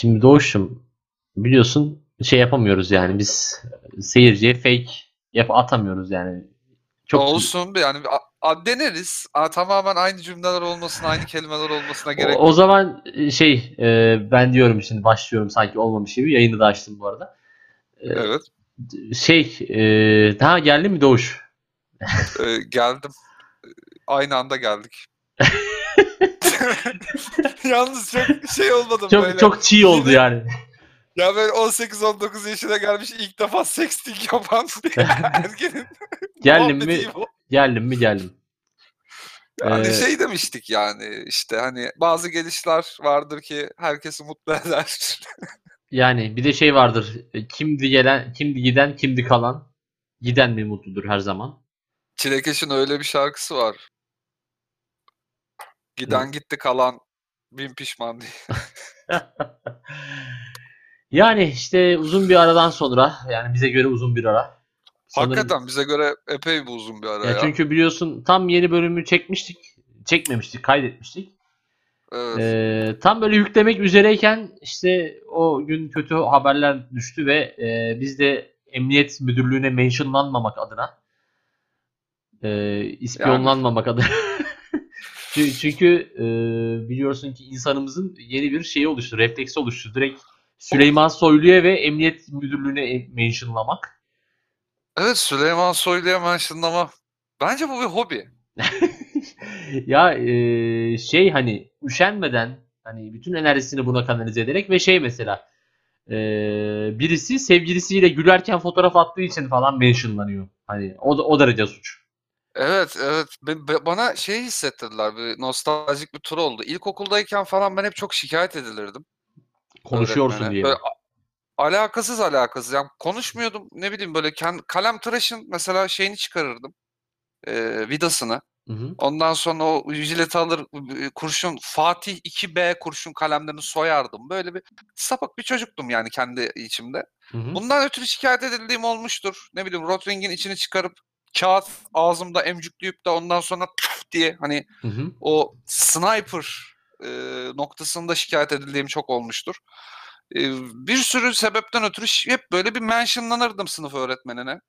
Şimdi Doğuş'um biliyorsun şey yapamıyoruz yani biz seyirciye fake yap atamıyoruz yani. Çok Olsun bir yani deneriz. A, tamamen aynı cümleler olmasına, aynı kelimeler olmasına o, gerek o yok. zaman şey e, ben diyorum şimdi başlıyorum sanki olmamış gibi yayını da açtım bu arada. E, Evet. Şey e, daha geldi mi Doğuş? e, geldim. E, Aynı anda geldik. Yalnız çok şey olmadım Çok böyle. çok çiğ oldu yani. Ya böyle 18-19 yaşına gelmiş ilk defa sexting yapan bir erkenin Geldim mi? Geldim mi geldim. Yani Ee, şey demiştik yani işte hani bazı gelişler vardır ki herkesi mutlu eder. Yani bir de şey vardır. e, Kimdi gelen, kimdi giden, kimdi kalan. Giden mi mutludur her zaman. Çilekeş'in öyle bir şarkısı var. Giden gitti kalan bin pişman diye. yani işte uzun bir aradan sonra yani bize göre uzun bir ara. Sanırım- Hakikaten bize göre epey bir uzun bir ara Ya ya. çünkü biliyorsun tam yeni bölümü çekmiştik. Çekmemiştik, kaydetmiştik. Evet. Ee, tam böyle yüklemek üzereyken işte o gün kötü haberler düştü ve e, biz de Emniyet Müdürlüğü'ne mentionlanmamak adına e, ispiyonlanmamak adına çünkü, e, biliyorsun ki insanımızın yeni bir şeyi oluştu, refleksi oluştu. Direkt Süleyman Soylu'ya ve Emniyet Müdürlüğü'ne mentionlamak. Evet Süleyman Soylu'ya mentionlama. Bence bu bir hobi. ya e, şey hani üşenmeden hani bütün enerjisini buna kanalize ederek ve şey mesela e, birisi sevgilisiyle gülerken fotoğraf attığı için falan mentionlanıyor. Hani o o derece suç. Evet evet bana şey hissettirdiler bir nostaljik bir tur oldu. İlkokuldayken falan ben hep çok şikayet edilirdim. Konuşuyorsun öğretmene. diye. Böyle a- alakasız alakasız yani konuşmuyordum ne bileyim böyle kend- kalem tıraşın mesela şeyini çıkarırdım. Ee, vidasını. Hı hı. Ondan sonra o jileti alır e, kurşun Fatih 2B kurşun kalemlerini soyardım. Böyle bir sapık bir çocuktum yani kendi içimde. Hı hı. Bundan ötürü şikayet edildiğim olmuştur. Ne bileyim Rotring'in içini çıkarıp kağıt ağzımda emcükleyip de ondan sonra püf diye hani Hı hı. o sniper e, noktasında şikayet edildiğim çok olmuştur. E, bir sürü sebepten ötürü hep böyle bir mentionlanırdım sınıf öğretmenine.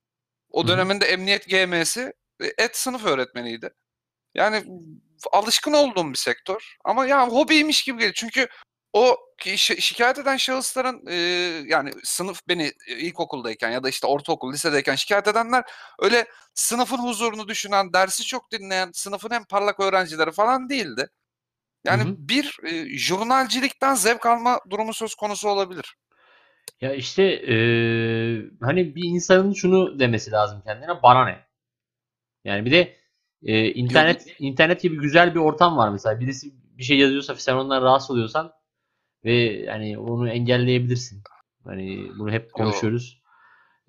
O Hı hı. döneminde emniyet GM'si e, et sınıf öğretmeniydi. Yani alışkın olduğum bir sektör ama ya hobiymiş gibi geliyor. Çünkü o ki- şi- şikayet eden şahısların e, yani sınıf beni ilkokuldayken ya da işte ortaokul, lisedeyken şikayet edenler öyle sınıfın huzurunu düşünen, dersi çok dinleyen, sınıfın en parlak öğrencileri falan değildi. Yani Hı hı. bir e, jurnalcilikten zevk alma durumu söz konusu olabilir. Ya işte e, hani bir insanın şunu demesi lazım kendine bana ne? Yani bir de e, internet internet gibi güzel bir ortam var mesela. Birisi bir şey yazıyorsa sen ondan rahatsız oluyorsan ve yani onu engelleyebilirsin. Hani bunu hep konuşuyoruz.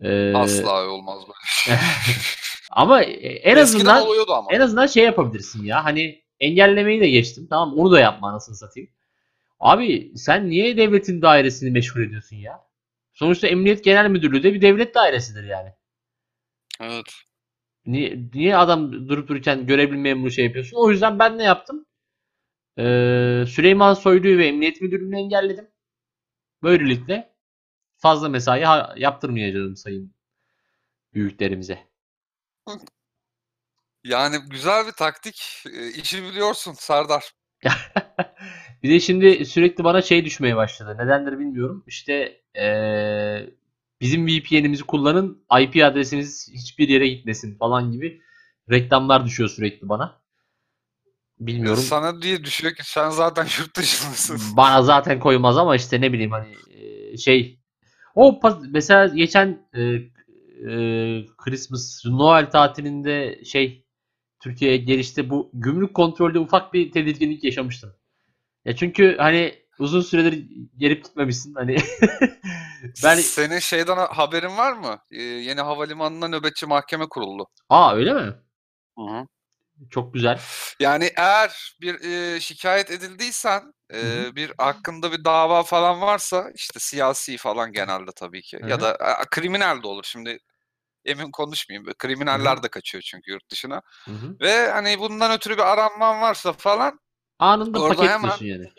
Ee, Asla olmaz böyle. şey. ama en Eskiden azından ama. en azından şey yapabilirsin ya. Hani engellemeyi de geçtim. Tamam onu da yapma anasını satayım. Abi sen niye devletin dairesini meşgul ediyorsun ya? Sonuçta Emniyet Genel Müdürlüğü de bir devlet dairesidir yani. Evet. Niye, niye adam durup dururken görevli memuru şey yapıyorsun? O yüzden ben ne yaptım? Ee, Süleyman Soylu'yu ve Emniyet Müdürlüğü'nü engelledim. Böylelikle fazla mesai yaptırmayacağım sayın büyüklerimize. Yani güzel bir taktik. E, işi biliyorsun Serdar. bir de şimdi sürekli bana şey düşmeye başladı. Nedendir bilmiyorum. İşte ee, bizim VPN'imizi kullanın, IP adresiniz hiçbir yere gitmesin falan gibi reklamlar düşüyor sürekli bana. Bilmiyorum. Sana diye düşüyor ki sen zaten yurt dışındasın. Bana zaten koymaz ama işte ne bileyim hani e, şey o mesela geçen e, e, Christmas Noel tatilinde şey Türkiye'ye gelişte bu gümrük kontrolde ufak bir tedirginlik yaşamıştım. Ya çünkü hani uzun süredir gelip gitmemişsin hani ben Senin şeyden ha- haberin var mı? Ee, yeni havalimanına nöbetçi mahkeme kuruldu. aa öyle mi? Çok güzel. Yani eğer bir e, şikayet edildiysen, e, bir hakkında bir dava falan varsa işte siyasi falan genelde tabii ki Hı ya da a, kriminal de olur. Şimdi emin konuşmayayım. Kriminaller de kaçıyor çünkü yurt dışına. Hı hı. Ve hani bundan ötürü bir aranman varsa falan Anında Orada hemen- yani.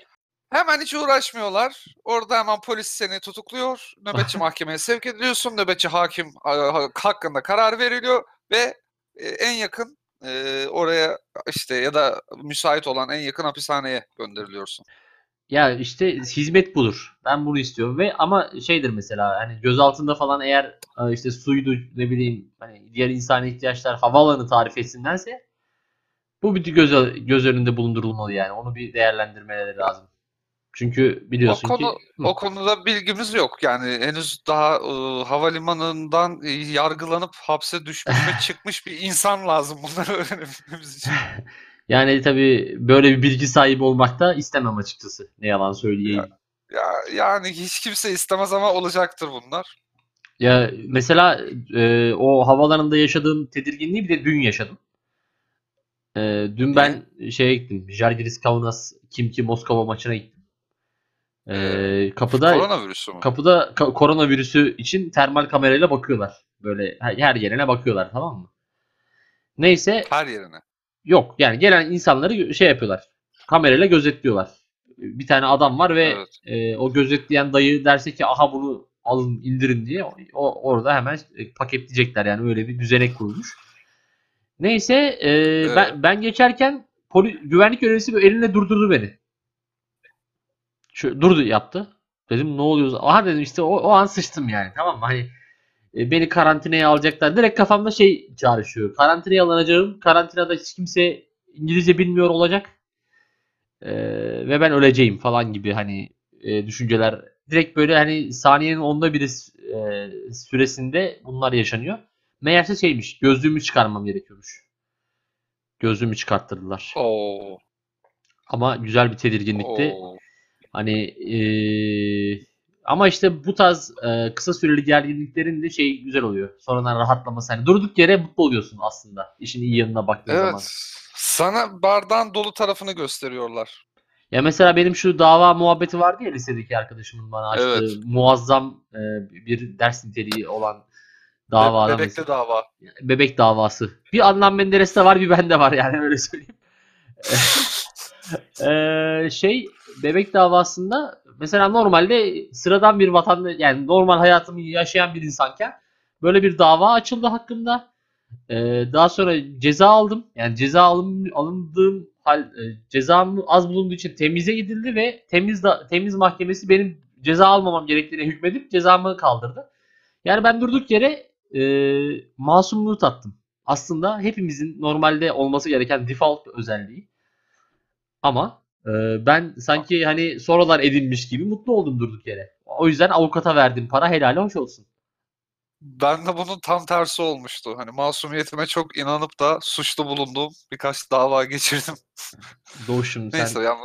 Hemen hiç uğraşmıyorlar. Orada hemen polis seni tutukluyor. Nöbetçi mahkemeye sevk ediliyorsun. Nöbetçi hakim hakkında karar veriliyor ve en yakın e, oraya işte ya da müsait olan en yakın hapishaneye gönderiliyorsun. Ya işte hizmet budur. Ben bunu istiyorum ve ama şeydir mesela hani göz altında falan eğer e, işte suydu ne bileyim hani diğer insani ihtiyaçlar havaalanı tarif etsinlerse bu bir göz, göz önünde bulundurulmalı yani. Onu bir değerlendirmeleri lazım. Çünkü biliyorsun o konu, ki o konuda bilgimiz yok. Yani henüz daha e, havalimanından e, yargılanıp hapse düşmüş ve çıkmış bir insan lazım bunları öğrenebilmemiz için. yani tabii böyle bir bilgi sahibi olmak da istemem açıkçası. Ne yalan söyleyeyim. Ya, ya yani hiç kimse istemez ama olacaktır bunlar. Ya mesela e, o havalarında yaşadığım tedirginliği bir de dün yaşadım. E, dün ben şeye gittim. Žalgiris Kaunas Kimki Moskova maçına gittim. Ee, kapıda koronavirüsü mü? Kapıda ka- koronavirüsü için termal kamerayla bakıyorlar. Böyle her yerine bakıyorlar tamam mı? Neyse. Her yerine. Yok yani gelen insanları şey yapıyorlar. Kamerayla gözetliyorlar. Bir tane adam var ve evet. e, o gözetleyen dayı derse ki aha bunu alın indirin diye o orada hemen paketleyecekler yani öyle bir düzenek kurulmuş. Neyse e, evet. ben ben geçerken poli, güvenlik görevlisi elinle durdurdu beni. Şu, durdu yaptı. Dedim ne oluyor? Aha dedim işte o, o an sıçtım yani. Tamam mı? Hani e, beni karantinaya alacaklar. Direkt kafamda şey çağrışıyor. Karantinaya alınacağım. Karantinada hiç kimse İngilizce bilmiyor olacak. Ee, ve ben öleceğim falan gibi hani e, düşünceler. Direkt böyle hani saniyenin onda biri e, süresinde bunlar yaşanıyor. Meğerse şeymiş. Gözlüğümü çıkarmam gerekiyormuş. Gözlüğümü çıkarttırdılar. Oo. Ama güzel bir tedirginlikti. Oo. Hani e, ama işte bu tarz e, kısa süreli gerginliklerin de şey güzel oluyor. Sonradan rahatlaması. Hani durduk yere mutlu oluyorsun aslında. İşin iyi yanına baktığın evet. zaman. Sana bardağın dolu tarafını gösteriyorlar. Ya mesela benim şu dava muhabbeti vardı ya lisedeki arkadaşımın bana açtığı evet. muazzam e, bir ders niteliği olan dava. Be- bebekte dava. Bebek davası. Bir Adnan Menderes'te var bir bende var yani öyle söyleyeyim. ee, şey bebek davasında mesela normalde sıradan bir vatandaş yani normal hayatımı yaşayan bir insanken böyle bir dava açıldı hakkında. Ee, daha sonra ceza aldım. Yani ceza alım, alındığım hal e, cezam az bulunduğu için temize gidildi ve temiz da, temiz mahkemesi benim ceza almamam gerektiğine hükmedip cezamı kaldırdı. Yani ben durduk yere e, masumluğu tattım. Aslında hepimizin normalde olması gereken default özelliği. Ama e, ben sanki hani sonradan edinmiş gibi mutlu oldum durduk yere. O yüzden avukata verdim para helali hoş olsun. Ben de bunun tam tersi olmuştu. Hani masumiyetime çok inanıp da suçlu bulunduğum birkaç dava geçirdim. Doğuşum sen... Neyse yani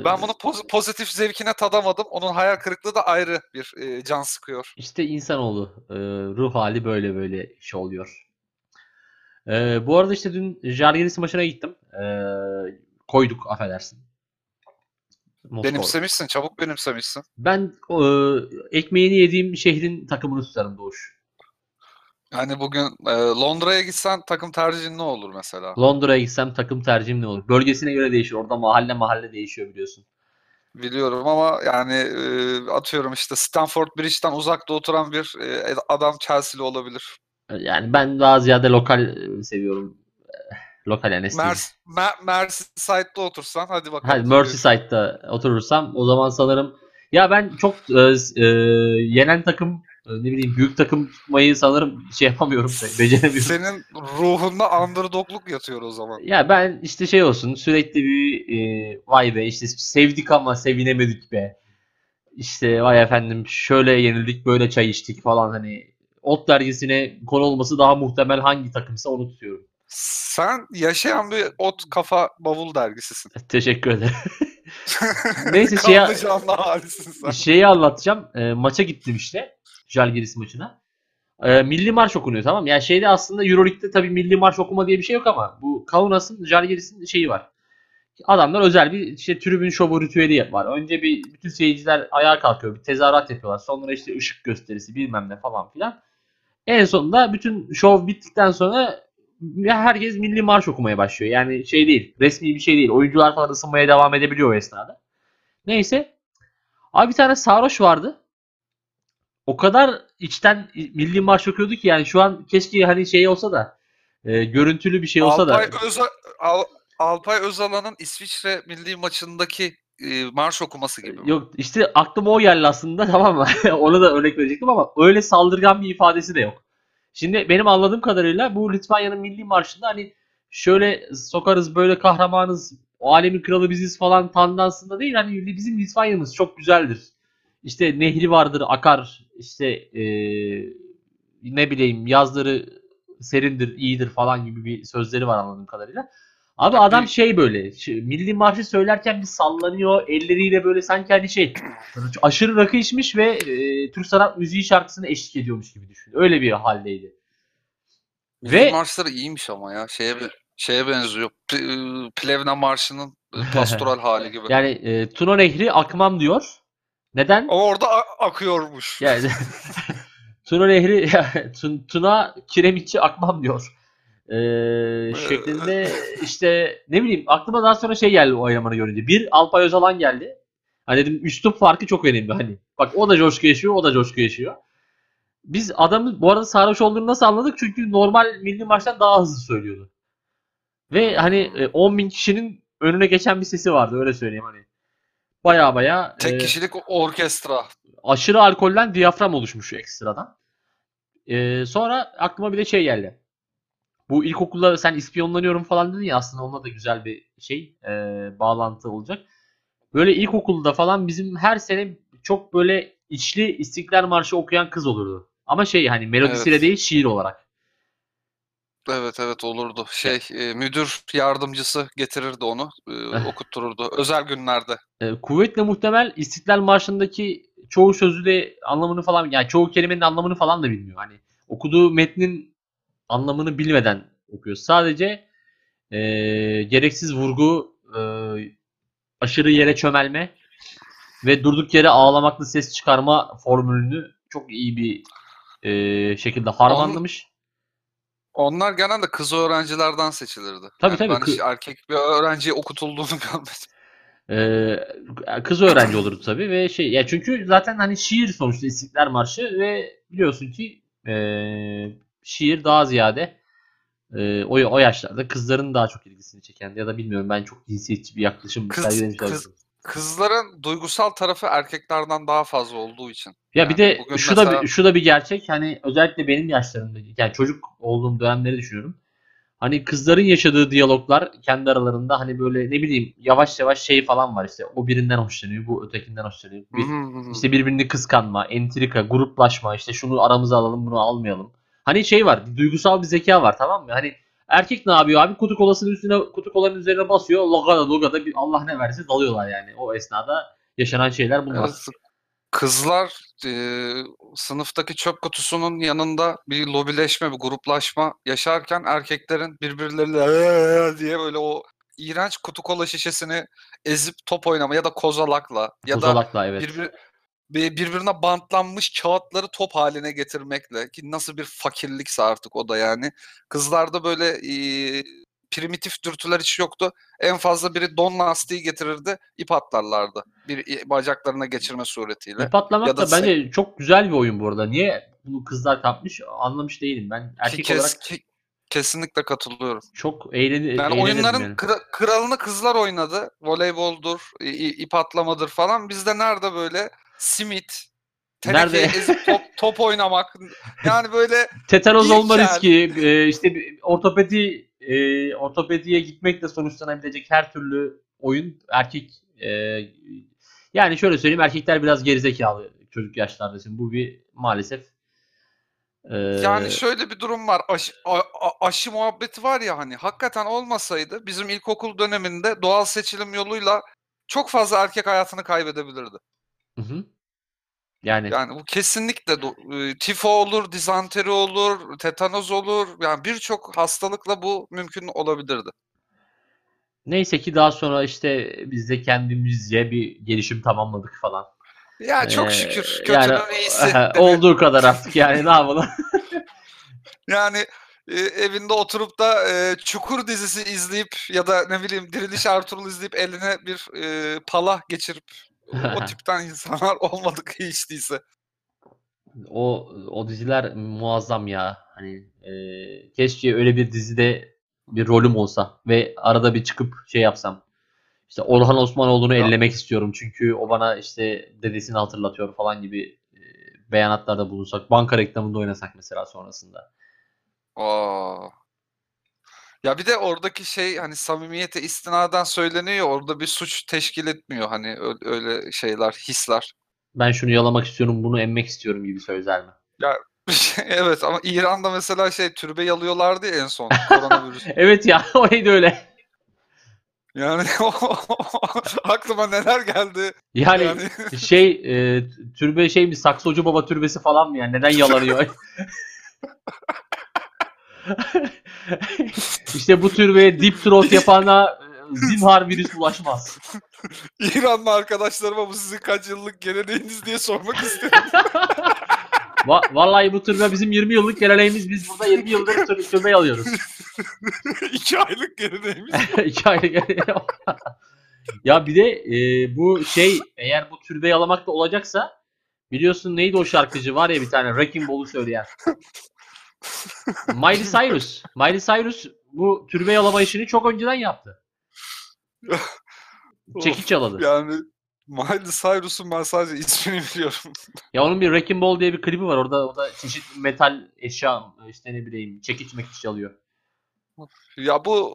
e... ben bunu poz- pozitif zevkine tadamadım. Onun hayal kırıklığı da ayrı bir e, can sıkıyor. İşte insanoğlu e, ruh hali böyle böyle şey oluyor. E, bu arada işte dün Jargeris maçına gittim. E, koyduk affedersin. Moskova. Benimsemişsin. Çabuk benimsemişsin. Ben e, ekmeğini yediğim şehrin takımını tutarım Doğuş. Yani bugün e, Londra'ya gitsen takım tercihin ne olur mesela? Londra'ya gitsem takım tercihim ne olur? Bölgesine göre değişir. Orada mahalle mahalle değişiyor biliyorsun. Biliyorum ama yani e, atıyorum işte Stanford Bridge'den uzakta oturan bir e, adam Chelsea'li olabilir. Yani ben daha ziyade lokal seviyorum. Lokal yani Mers Mer Merseyside'da otursan hadi bakalım. Hadi Merseyside'da oturursam o zaman sanırım ya ben çok e, e, yenen takım e, ne bileyim büyük takım tutmayı sanırım şey yapamıyorum. Beceremiyorum. Senin ruhunda underdogluk yatıyor o zaman. Ya ben işte şey olsun sürekli bir e, vay be işte sevdik ama sevinemedik be. İşte vay efendim şöyle yenildik böyle çay içtik falan hani Ot dergisine konu olması daha muhtemel hangi takımsa onu tutuyorum. Sen yaşayan bir ot kafa bavul dergisisin. Teşekkür ederim. Neyse şey şeyi anlatacağım. E, maça gittim işte. Jalgiris maçına. E, milli marş okunuyor tamam Yani şeyde aslında Euroleague'de tabii milli marş okuma diye bir şey yok ama bu Kaunas'ın Jalgiris'in şeyi var. Adamlar özel bir işte tribün şovu ritüeli var. Önce bir bütün seyirciler ayağa kalkıyor. Bir tezahürat yapıyorlar. Sonra işte ışık gösterisi bilmem ne falan filan. En sonunda bütün şov bittikten sonra herkes milli marş okumaya başlıyor. Yani şey değil, resmi bir şey değil. Oyuncular falan ısınmaya devam edebiliyor o esnada. Neyse Abi bir tane sarhoş vardı. O kadar içten milli marş okuyordu ki yani şu an keşke hani şey olsa da e, görüntülü bir şey olsa Alpay da. Öza, Al- Alpay Özalan'ın İsviçre milli maçındaki e, marş okuması gibi. mi? Yok işte aklıma o geldi aslında tamam mı? Ona da örnek verecektim ama öyle saldırgan bir ifadesi de yok. Şimdi benim anladığım kadarıyla bu Litvanya'nın milli marşında hani şöyle sokarız böyle kahramanız, o alemin kralı biziz falan tandansında değil. Hani bizim Litvanya'mız çok güzeldir. İşte nehri vardır akar işte eee, ne bileyim yazları serindir iyidir falan gibi bir sözleri var anladığım kadarıyla. Abi adam şey böyle şey, milli marşı söylerken bir sallanıyor elleriyle böyle sanki hani şey aşırı rakı içmiş ve e, Türk sanat müziği şarkısına eşlik ediyormuş gibi düşün. Öyle bir haldeydi. Milli Ve marşları iyiymiş ama ya. Şeye şeye benziyor. E, Plevna marşının e, pastoral hali gibi. yani e, Tuna Nehri akmam diyor. Neden? Ama orada akıyormuş. Yani Tuna Nehri Tun- Tuna Kiremitçi akmam diyor. Ee, şeklinde işte ne bileyim aklıma daha sonra şey geldi o ayamanı görünce. Bir Alpay Özalan geldi. Hani dedim üslup farkı çok önemli hani. Bak o da coşku yaşıyor, o da coşku yaşıyor. Biz adamın bu arada sarhoş olduğunu nasıl anladık? Çünkü normal milli maçtan daha hızlı söylüyordu. Ve hani e, 10 bin kişinin önüne geçen bir sesi vardı öyle söyleyeyim hani. Baya baya Tek e, kişilik orkestra. aşırı alkolden diyafram oluşmuş ekstradan. Ee, sonra aklıma bir de şey geldi. Bu ilkokulda sen ispiyonlanıyorum falan dedin ya aslında onunla da güzel bir şey e, bağlantı olacak. Böyle ilkokulda falan bizim her sene çok böyle içli İstiklal Marşı okuyan kız olurdu. Ama şey hani melodisiyle Evet. değil şiir olarak. Evet evet olurdu. Şey e, müdür yardımcısı getirirdi onu. e, okuttururdu. Özel günlerde. E, kuvvetle muhtemel İstiklal Marşı'ndaki çoğu sözü de anlamını falan yani çoğu kelimenin anlamını falan da bilmiyor. Hani okuduğu metnin anlamını bilmeden okuyor. Sadece e, gereksiz vurgu, e, aşırı yere çömelme ve durduk yere ağlamaklı ses çıkarma formülünü çok iyi bir e, şekilde harmanlamış. Onlar genelde kız öğrencilerden seçilirdi. Tabii, tabii, Ben kı- erkek bir öğrenciye okutulduğunu görmedim. Ee, kız öğrenci olurdu tabii ve şey ya çünkü zaten hani şiir sonuçta İstiklal Marşı ve biliyorsun ki ee, şiir daha ziyade ee, o, o yaşlarda kızların daha çok ilgisini çeken ya da bilmiyorum ben çok cinsiyetçi bir yaklaşım Kız- sergilemiş kız-. Kızların duygusal tarafı erkeklerden daha fazla olduğu için. Ya bir Yani de bugün şu da mesela- bir, şu da bir gerçek hani özellikle benim yaşlarımda yani çocuk olduğum dönemleri düşünüyorum. Hani kızların yaşadığı diyaloglar kendi aralarında hani böyle ne bileyim yavaş yavaş şey falan var işte o birinden hoşlanıyor bu ötekinden hoşlanıyor. Bir. İşte birbirini kıskanma, entrika, gruplaşma, işte şunu aramıza alalım, bunu almayalım. Hani şey var, duygusal bir zeka var tamam mı? Hani erkek ne yapıyor abi? Kutu kolasının üstüne, kutu kolanın üzerine basıyor. Logada logada bir Allah ne verse dalıyorlar yani. O esnada yaşanan şeyler bunlar. Evet, Kızlar e, sınıftaki çöp kutusunun yanında bir lobileşme, bir gruplaşma yaşarken erkeklerin birbirleriyle "Eee" diye böyle o iğrenç kutu kola şişesini ezip top oynama ya da kozalakla ya da Kozalakla evet. birbir, bir- birbirine bantlanmış kağıtları top haline getirmekle ki nasıl bir fakirlikse artık o da yani. Kızlarda böyle e, primitif dürtüler hiç yoktu. En fazla biri don lastiği getirirdi, ip atlarlardı. Bir bacaklarına geçirme suretiyle. İp atlamak Ya da da bence çok güzel bir oyun bu arada. Niye bunu kızlar kapmış anlamış değilim. Ben erkek kes- olarak ki- kesinlikle katılıyorum. çok eğlenir, Yani oyunların yani. kra- kralını kızlar oynadı. Voleyboldur, ip atlamadır falan. Bizde nerede böyle simit, Nerede? ezip top, top oynamak. Yani böyle Tetanoz olma riski, e, işte bir ortopedi e, ortopediye gitmekle sonuçlanabilecek her türlü oyun erkek e, yani şöyle söyleyeyim erkekler biraz gerizekalı çocuk yaşlarda şimdi bu bir maalesef e, Yani şöyle bir durum var. Aşı, a- a- aşı muhabbeti var ya hani hakikaten olmasaydı bizim ilkokul döneminde doğal seçilim yoluyla çok fazla erkek hayatını kaybedebilirdi. hı hı. Yani Yani bu kesinlikle tifo olur, dizanteri olur, tetanoz olur. Yani birçok hastalıkla bu mümkün olabilirdi. neyse ki daha sonra işte biz de kendimizce bir gelişim tamamladık falan. Ya çok Ee, şükür kötünün yani iyisi. olduğu kadar artık yani ne yapalım. Yani e, evinde oturup da e, Çukur dizisi izleyip ya da ne bileyim Diriliş Ertuğrul izleyip eline bir e, pala geçirip o tipten insanlar olmadık hiç değilse. O o diziler muazzam ya. Hani e, keşke öyle bir dizide bir rolüm olsa ve arada bir çıkıp şey yapsam. İşte Orhan Osmanoğlu'nu Ya. ellemek istiyorum çünkü o bana işte dedesini hatırlatıyor falan gibi e, beyanatlarda bulunsak. Banka reklamında oynasak mesela sonrasında. Aa. Ya bir de oradaki şey hani samimiyete istinaden söyleniyor. Orada bir suç teşkil etmiyor hani öyle şeyler, hisler. Ben şunu yalamak istiyorum, bunu emmek istiyorum gibi sözler mi? evet ama İran'da mesela şey türbe yalıyorlardı ya en son koronavirüs. Evet ya o neydi öyle? Yani aklıma neler geldi. Yani Yani şey e, türbe şey mi Saksocu Baba türbesi falan mı yani neden yalanıyor? işte bu türbeye deep throat yapana e, zinhar virüs bulaşmaz. İranlı arkadaşlarıma bu sizin kaç yıllık geleneğiniz diye sormak istedim. Va- vallahi bu türbe bizim 20 yıllık geleneğimiz. Biz burada 20 yıldır tür- türbe alıyoruz. İki aylık geleneğimiz. İki aylık geleneği. ya bir de e, bu şey eğer bu türbe yalamak da olacaksa biliyorsun neydi o şarkıcı var ya bir tane Wrecking Ball'u söyleyen. Miley Cyrus. Miley Cyrus bu türbe yalama işini çok önceden yaptı. Çekiç yaladı. Yani Miley Cyrus'un ben sadece ismini biliyorum. Ya onun bir Wrecking Ball diye bir klibi var. Orada o da çeşitli metal eşya işte ne bileyim çekiç mekiç çalıyor. Ya bu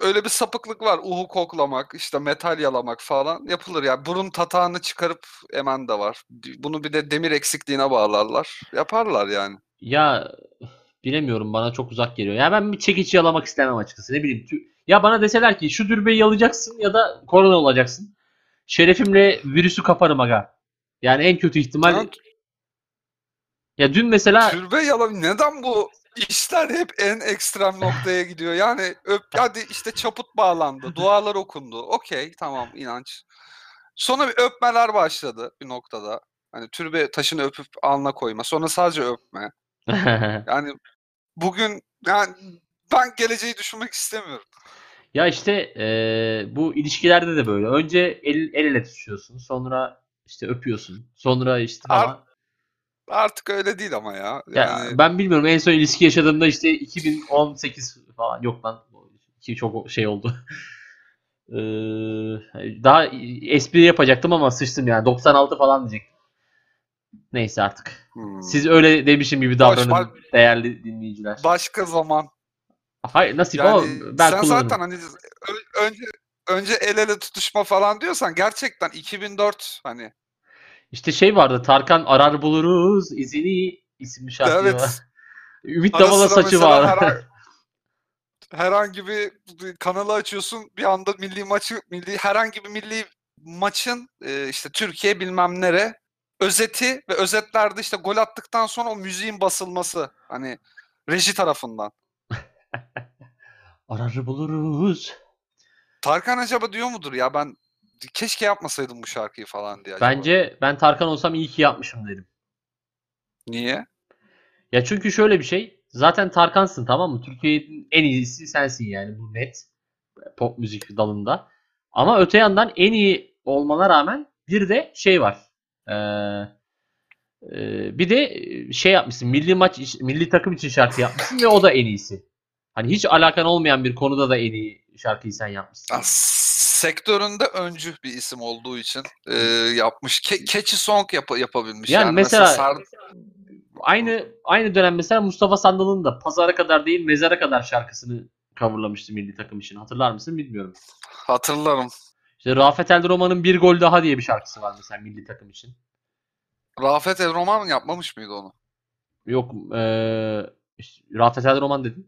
öyle bir sapıklık var. Uhu koklamak, işte metal yalamak falan yapılır. Yani burun tatağını çıkarıp emen de var. Bunu bir de demir eksikliğine bağlarlar. Yaparlar yani. Ya bilemiyorum bana çok uzak geliyor. Ya ben bir çekiç yalamak istemem açıkçası. Ne bileyim. Ya bana deseler ki şu türbeyi yalayacaksın ya da korona olacaksın. Şerefimle virüsü kaparım aga. Yani en kötü ihtimal. Tamam, Ya dün mesela Türbe yalan. Neden bu işler hep en ekstrem noktaya gidiyor? Yani öp, hadi işte çaput bağlandı. Dualar okundu. Okey tamam inanç. Sonra bir öpmeler başladı bir noktada. Hani türbe taşını öpüp alnına koyma. Sonra sadece öpme. Yani bugün yani ben geleceği düşünmek istemiyorum. ya işte eee, bu ilişkilerde de böyle. Önce el, el ele tutuşuyorsun. Sonra işte öpüyorsun. Sonra işte falan. Artık öyle değil ama ya. Ya Yani ben bilmiyorum en son ilişki yaşadığımda işte 2018 falan yok lan ki çok şey oldu. Ee, daha espri yapacaktım ama sıçtım yani 96 falan diyecektim. Neyse artık. Hmm. Siz öyle demişim gibi davranın Boş, değerli dinleyiciler. başka zaman Hayır nasip yani ama ben sen kullanırım. zaten hani önce önce el ele tutuşma falan diyorsan gerçekten 2004 hani İşte şey vardı Tarkan arar buluruz izini isimli şarkı Evet. var. Ümit Davala saçı var. herhangi- bir kanalı açıyorsun bir anda milli maçı milli herhangi bir milli maçın e, işte Türkiye bilmem nere özeti ve özetlerde işte gol attıktan sonra o müziğin basılması hani reji tarafından. arar buluruz. Tarkan acaba diyor mudur ya ben keşke yapmasaydım bu şarkıyı falan diye acaba. Bence ben Tarkan olsam iyi ki yapmışım dedim. Niye? Ya çünkü şöyle bir şey. Zaten Tarkan'sın tamam mı? Türkiye'nin en iyisi sensin yani bu net. Pop müzik dalında. Ama öte yandan en iyi olmana rağmen bir de şey var. Ee, e, bir de şey yapmışsın. Milli maç, milli takım için şarkı yapmışsın ve o da en iyisi. Hani hiç alakan olmayan bir konuda da en iyi şarkıyı sen yapmışsın. Ya, sektöründe öncü bir isim olduğu için e, yapmış. Ke- catchy song yap- yapabilmiş. Yani Yani, mesela- sar- Aynı aynı dönem mesela Mustafa Sandal'ın da Pazara kadar değil Mezara kadar şarkısını coverlamıştı milli takım için. Hatırlar mısın bilmiyorum. hatırlarım. İşte Rafet El Roman'ın Bir Gol Daha diye bir şarkısı var mesela milli takım için. Rafet El Roman yapmamış mıydı onu? Yok eee işte Rafet El Roman dedim.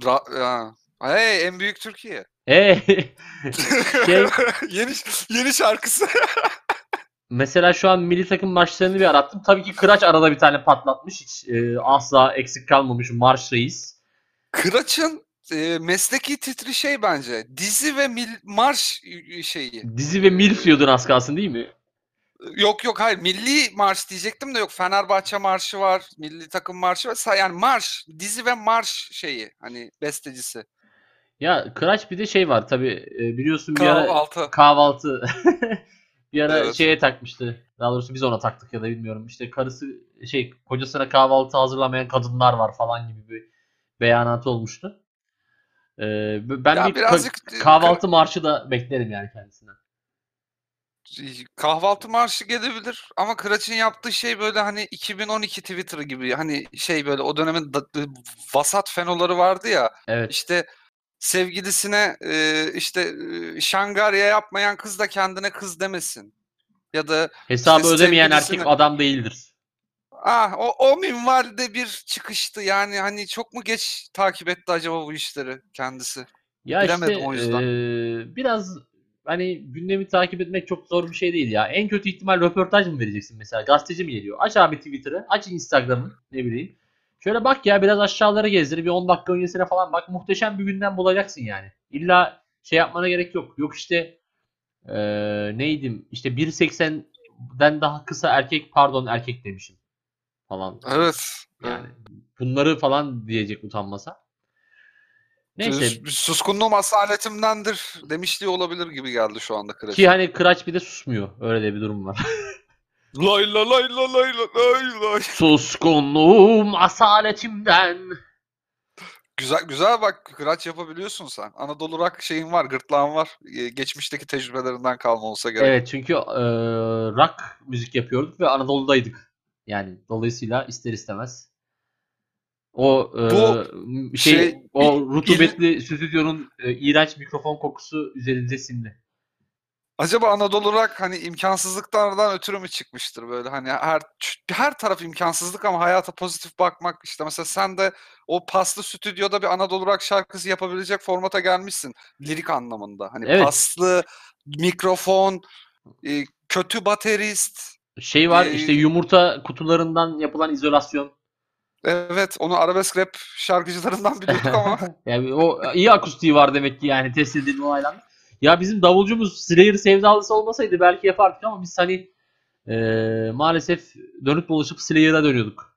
Ra- ya. Hey en büyük Türkiye. Ee, Şey- yeni yeni şarkısı. mesela şu an milli takım marşlarını bir arattım. Tabii ki Kıraç arada bir tane patlatmış. Hiç eee, asla eksik kalmamış Marş Reis. Kıraç'ın e, mesleki titri şey bence. Dizi ve mil, marş şeyi. Dizi ve Milf diyordun az kalsın değil mi? Yok yok hayır milli marş diyecektim de yok Fenerbahçe marşı var, milli takım marşı var. Yani marş, dizi ve marş şeyi hani bestecisi. Ya Kıraç bir de şey var tabii e, biliyorsun bir ara Kanal 6. kahvaltı Bir ara Evet. şeye takmıştı. Daha doğrusu biz ona taktık ya da bilmiyorum. İşte karısı şey kocasına kahvaltı hazırlamayan kadınlar var falan gibi bir beyanatı olmuştu. Ee, ben Ya bir birazcık- kahvaltı marşı da beklerim yani kendisinden. kahvaltı marşı gelebilir ama Kıraç'ın yaptığı şey böyle hani 2012 Twitter gibi hani şey böyle o dönemin da- vasat fenoları vardı ya Evet. işte sevgilisine e, işte e, şangarya yapmayan kız da kendine kız demesin. Ya da Hesabı işte ödemeyen erkek adam değildir. Ah o, o minvalde bir çıkıştı yani hani çok mu geç takip etti acaba bu işleri kendisi? Ya Bilemedim işte o yüzden. eee, biraz hani gündemi takip etmek çok zor bir şey değil ya. En kötü ihtimal röportaj mı vereceksin mesela? Gazeteci mi geliyor? Aç abi Twitter'ı, aç Instagram'ı ne bileyim. Şöyle bak ya biraz aşağılara gezdir. Bir 10 dakika öncesine falan bak. Muhteşem bir gündem bulacaksın yani. İlla şey yapmana gerek yok. Yok işte eee neydim? İşte 1.80'den daha kısa erkek pardon erkek demişim falan. Evet. Yani bunları falan diyecek utanmasa. Neyse Sus- Suskunluğum asaletimdendir demişliği olabilir gibi geldi şu anda Kıraç. Ki hani Kıraç bir de susmuyor. Öyle de bir durum var. Lay la lay la lay la lay lay. Suskunluğum asaletimden. Güzel güzel bak Kıraç yapabiliyorsun sen. Anadolu rock şeyin var, gırtlağın var. Geçmişteki tecrübelerinden kalma olsa gerek. Evet çünkü e, rock müzik yapıyorduk ve Anadolu'daydık. Yani dolayısıyla ister istemez o e, Bu şey, şey, o rutubetli stüdyonun e, iğrenç mikrofon kokusu üzerinde sindi. Acaba Anadolu rock hani imkansızlıklardan ötürü mü çıkmıştır böyle hani her her taraf imkansızlık ama hayata pozitif bakmak işte mesela sen de o paslı stüdyoda bir Anadolu rock şarkısı yapabilecek formata gelmişsin lirik anlamında. Hani Evet. paslı mikrofon e, kötü baterist Şey var Ee, işte yumurta kutularından yapılan izolasyon. evet onu arabesk rap şarkıcılarından biliyorduk ama yani o iyi akustiği var demek ki yani test edilme olaylarında. Ya bizim davulcumuz Slayer sevdalısı olmasaydı belki yapardık ama biz hani eee, maalesef dönüp dolaşıp Slayer'a dönüyorduk.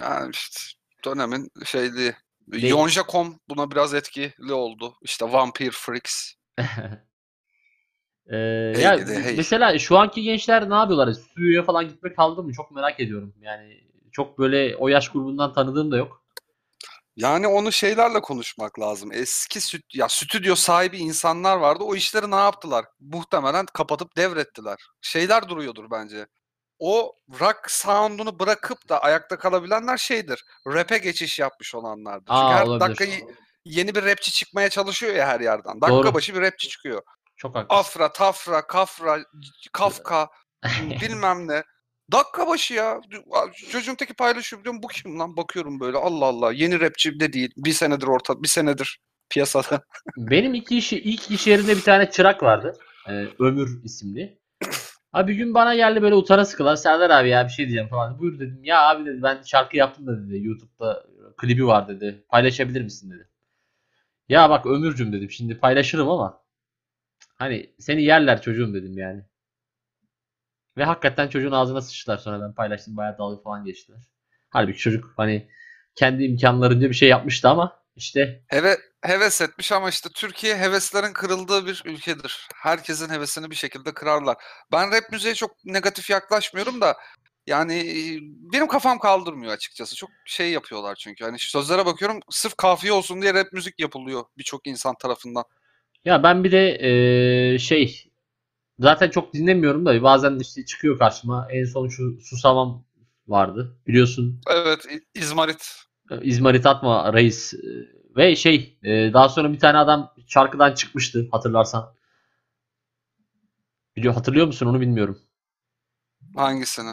yani işte dönemin şeydi Yonja.com buna biraz etkili oldu. İşte Vampire Freaks. Hey ya gidi hey. mesela şu anki gençler ne yapıyorlar? Stüdyoya falan gitmek kaldı mı? Çok merak ediyorum. Yani çok böyle o yaş grubundan tanıdığım da yok. Yani onu şeylerle konuşmak lazım. Eski stü- ya stüdyo sahibi insanlar vardı. O işleri ne yaptılar? Muhtemelen kapatıp devrettiler. Şeyler duruyordur bence. O rock sound'unu bırakıp da ayakta kalabilenler şeydir. Rap'e geçiş yapmış olanlardır. Çünkü Aa, her olabilir. dakika yeni bir rapçi çıkmaya çalışıyor ya her yerden. Dakika Doğru. başı bir rapçi çıkıyor. Çok haklısın. Afra, Tafra, Kafra, Kafka, bilmem ne. Dakika başı ya. Çocuğun teki paylaşıyor diyorum bu kim lan? Bakıyorum böyle Allah Allah. Yeni rapçi de değil. Bir senedir orta, bir senedir piyasada. Benim iki iş, ilk iş yerinde bir tane çırak vardı. Ee, Ömür isimli. Abi bir gün bana geldi böyle utana sıkılan Serdar abi ya bir şey diyeceğim falan. Buyur dedim. Ya abi dedi ben şarkı yaptım da dedi. YouTube'da klibi var dedi. Paylaşabilir misin dedi. Ya bak Ömürcüm dedim. Şimdi paylaşırım ama hani seni yerler çocuğum dedim yani. Ve hakikaten çocuğun ağzına sıçtılar sonra ben paylaştım bayağı dalga falan geçtiler. Halbuki çocuk hani kendi imkanlarınca bir şey yapmıştı ama işte Heve, heves etmiş ama işte Türkiye heveslerin kırıldığı bir ülkedir. Herkesin hevesini bir şekilde kırarlar. Ben rap müziğe çok negatif yaklaşmıyorum da yani e, benim kafam kaldırmıyor açıkçası. Çok şey yapıyorlar çünkü. Hani sözlere bakıyorum sırf kafiye olsun diye rap müzik yapılıyor birçok insan tarafından. Ya ben bir de eee, şey zaten çok dinlemiyorum da bazen işte çıkıyor karşıma. En son şu Susamam vardı. Biliyorsun Evet, İzmarit. e, İzmarit Atma Reis e, ve şey e, daha sonra bir tane adam şarkıdan çıkmıştı hatırlarsan. Biliyor hatırlıyor musun onu bilmiyorum. Hangisini?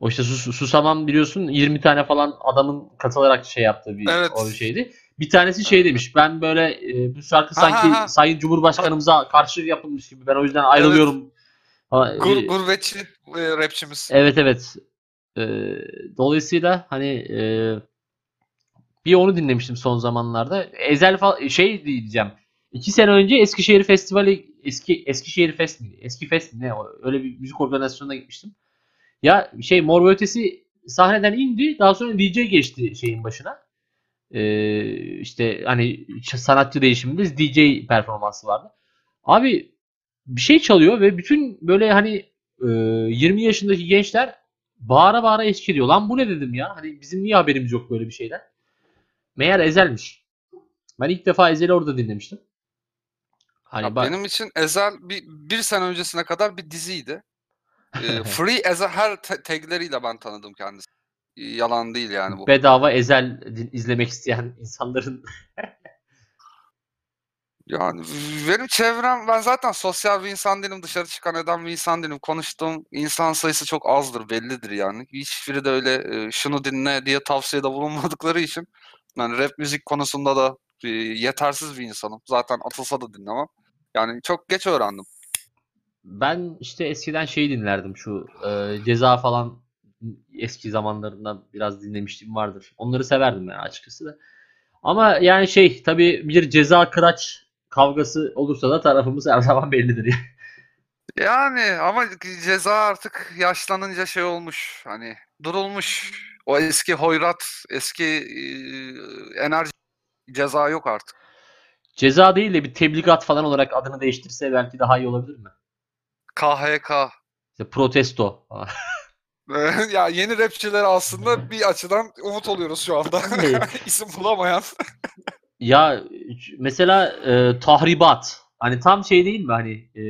O işte Sus- Susamam biliyorsun 20 tane falan adamın katılarak şey yaptığı bir Evet. o şeydi. Bir tanesi şey demiş. Ben böyle e, bu şarkı Ha, sanki ha, ha. Sayın Cumhurbaşkanımıza karşı yapılmış gibi. Ben o yüzden ayrılıyorum. Ha, Gur, e, gurbetçi e, rapçimiz. Evet evet. Ee, dolayısıyla hani e, bir onu dinlemiştim son zamanlarda. Ezel fa- şey diyeceğim. İki sene önce Eskişehir Festivali eski Eskişehir Fest miydi? Eski Fest mi? Ne? o? Öyle bir müzik organizasyonuna gitmiştim. Ya şey Mor ve Ötesi sahneden indi. Daha sonra DJ geçti şeyin başına. Ee, işte hani sanatçı değişiminde DJ performansı vardı. Abi bir şey çalıyor ve bütün böyle hani e, 20 yaşındaki gençler bağıra bağıra eşlik ediyor. Lan bu ne dedim ya? Hani bizim niye haberimiz yok böyle bir şeyden? Meğer Ezel'miş. Ben ilk defa Ezel'i orada dinlemiştim. Hani Ya bak, benim için Ezel bir, bir sene öncesine kadar bir diziydi. Ee, Free Ezel her ta- tagleriyle ben tanıdım kendisini. Yalan değil yani bu. bedava Ezel izlemek isteyen insanların Yani benim çevrem ben zaten sosyal bir insan değilim dışarı çıkan eden bir insan değilim. Konuştuğum insan sayısı çok azdır bellidir yani. Hiçbiri de öyle e, şunu dinle diye tavsiyede bulunmadıkları için yani rap müzik konusunda da e, yetersiz bir insanım. Zaten atılsa da dinlemem. Yani çok geç öğrendim. Ben işte eskiden şeyi dinlerdim şu e, ceza falan eski zamanlarında biraz dinlemiştim vardır. Onları severdim yani açıkçası da. Ama yani şey tabii bir ceza kıraç kavgası olursa da tarafımız her zaman bellidir. yani. Yani ama ceza artık yaşlanınca şey olmuş. Hani durulmuş. O eski hoyrat, eski e, enerji ceza yok artık. Ceza değil de bir tebligat falan olarak adını değiştirse belki daha iyi olabilir mi? KHK. İşte protesto. ya yeni rapçilere aslında bir açıdan umut oluyoruz şu anda. İsim bulamayan. ya mesela e, tahribat. Hani tam şey değil mi hani e,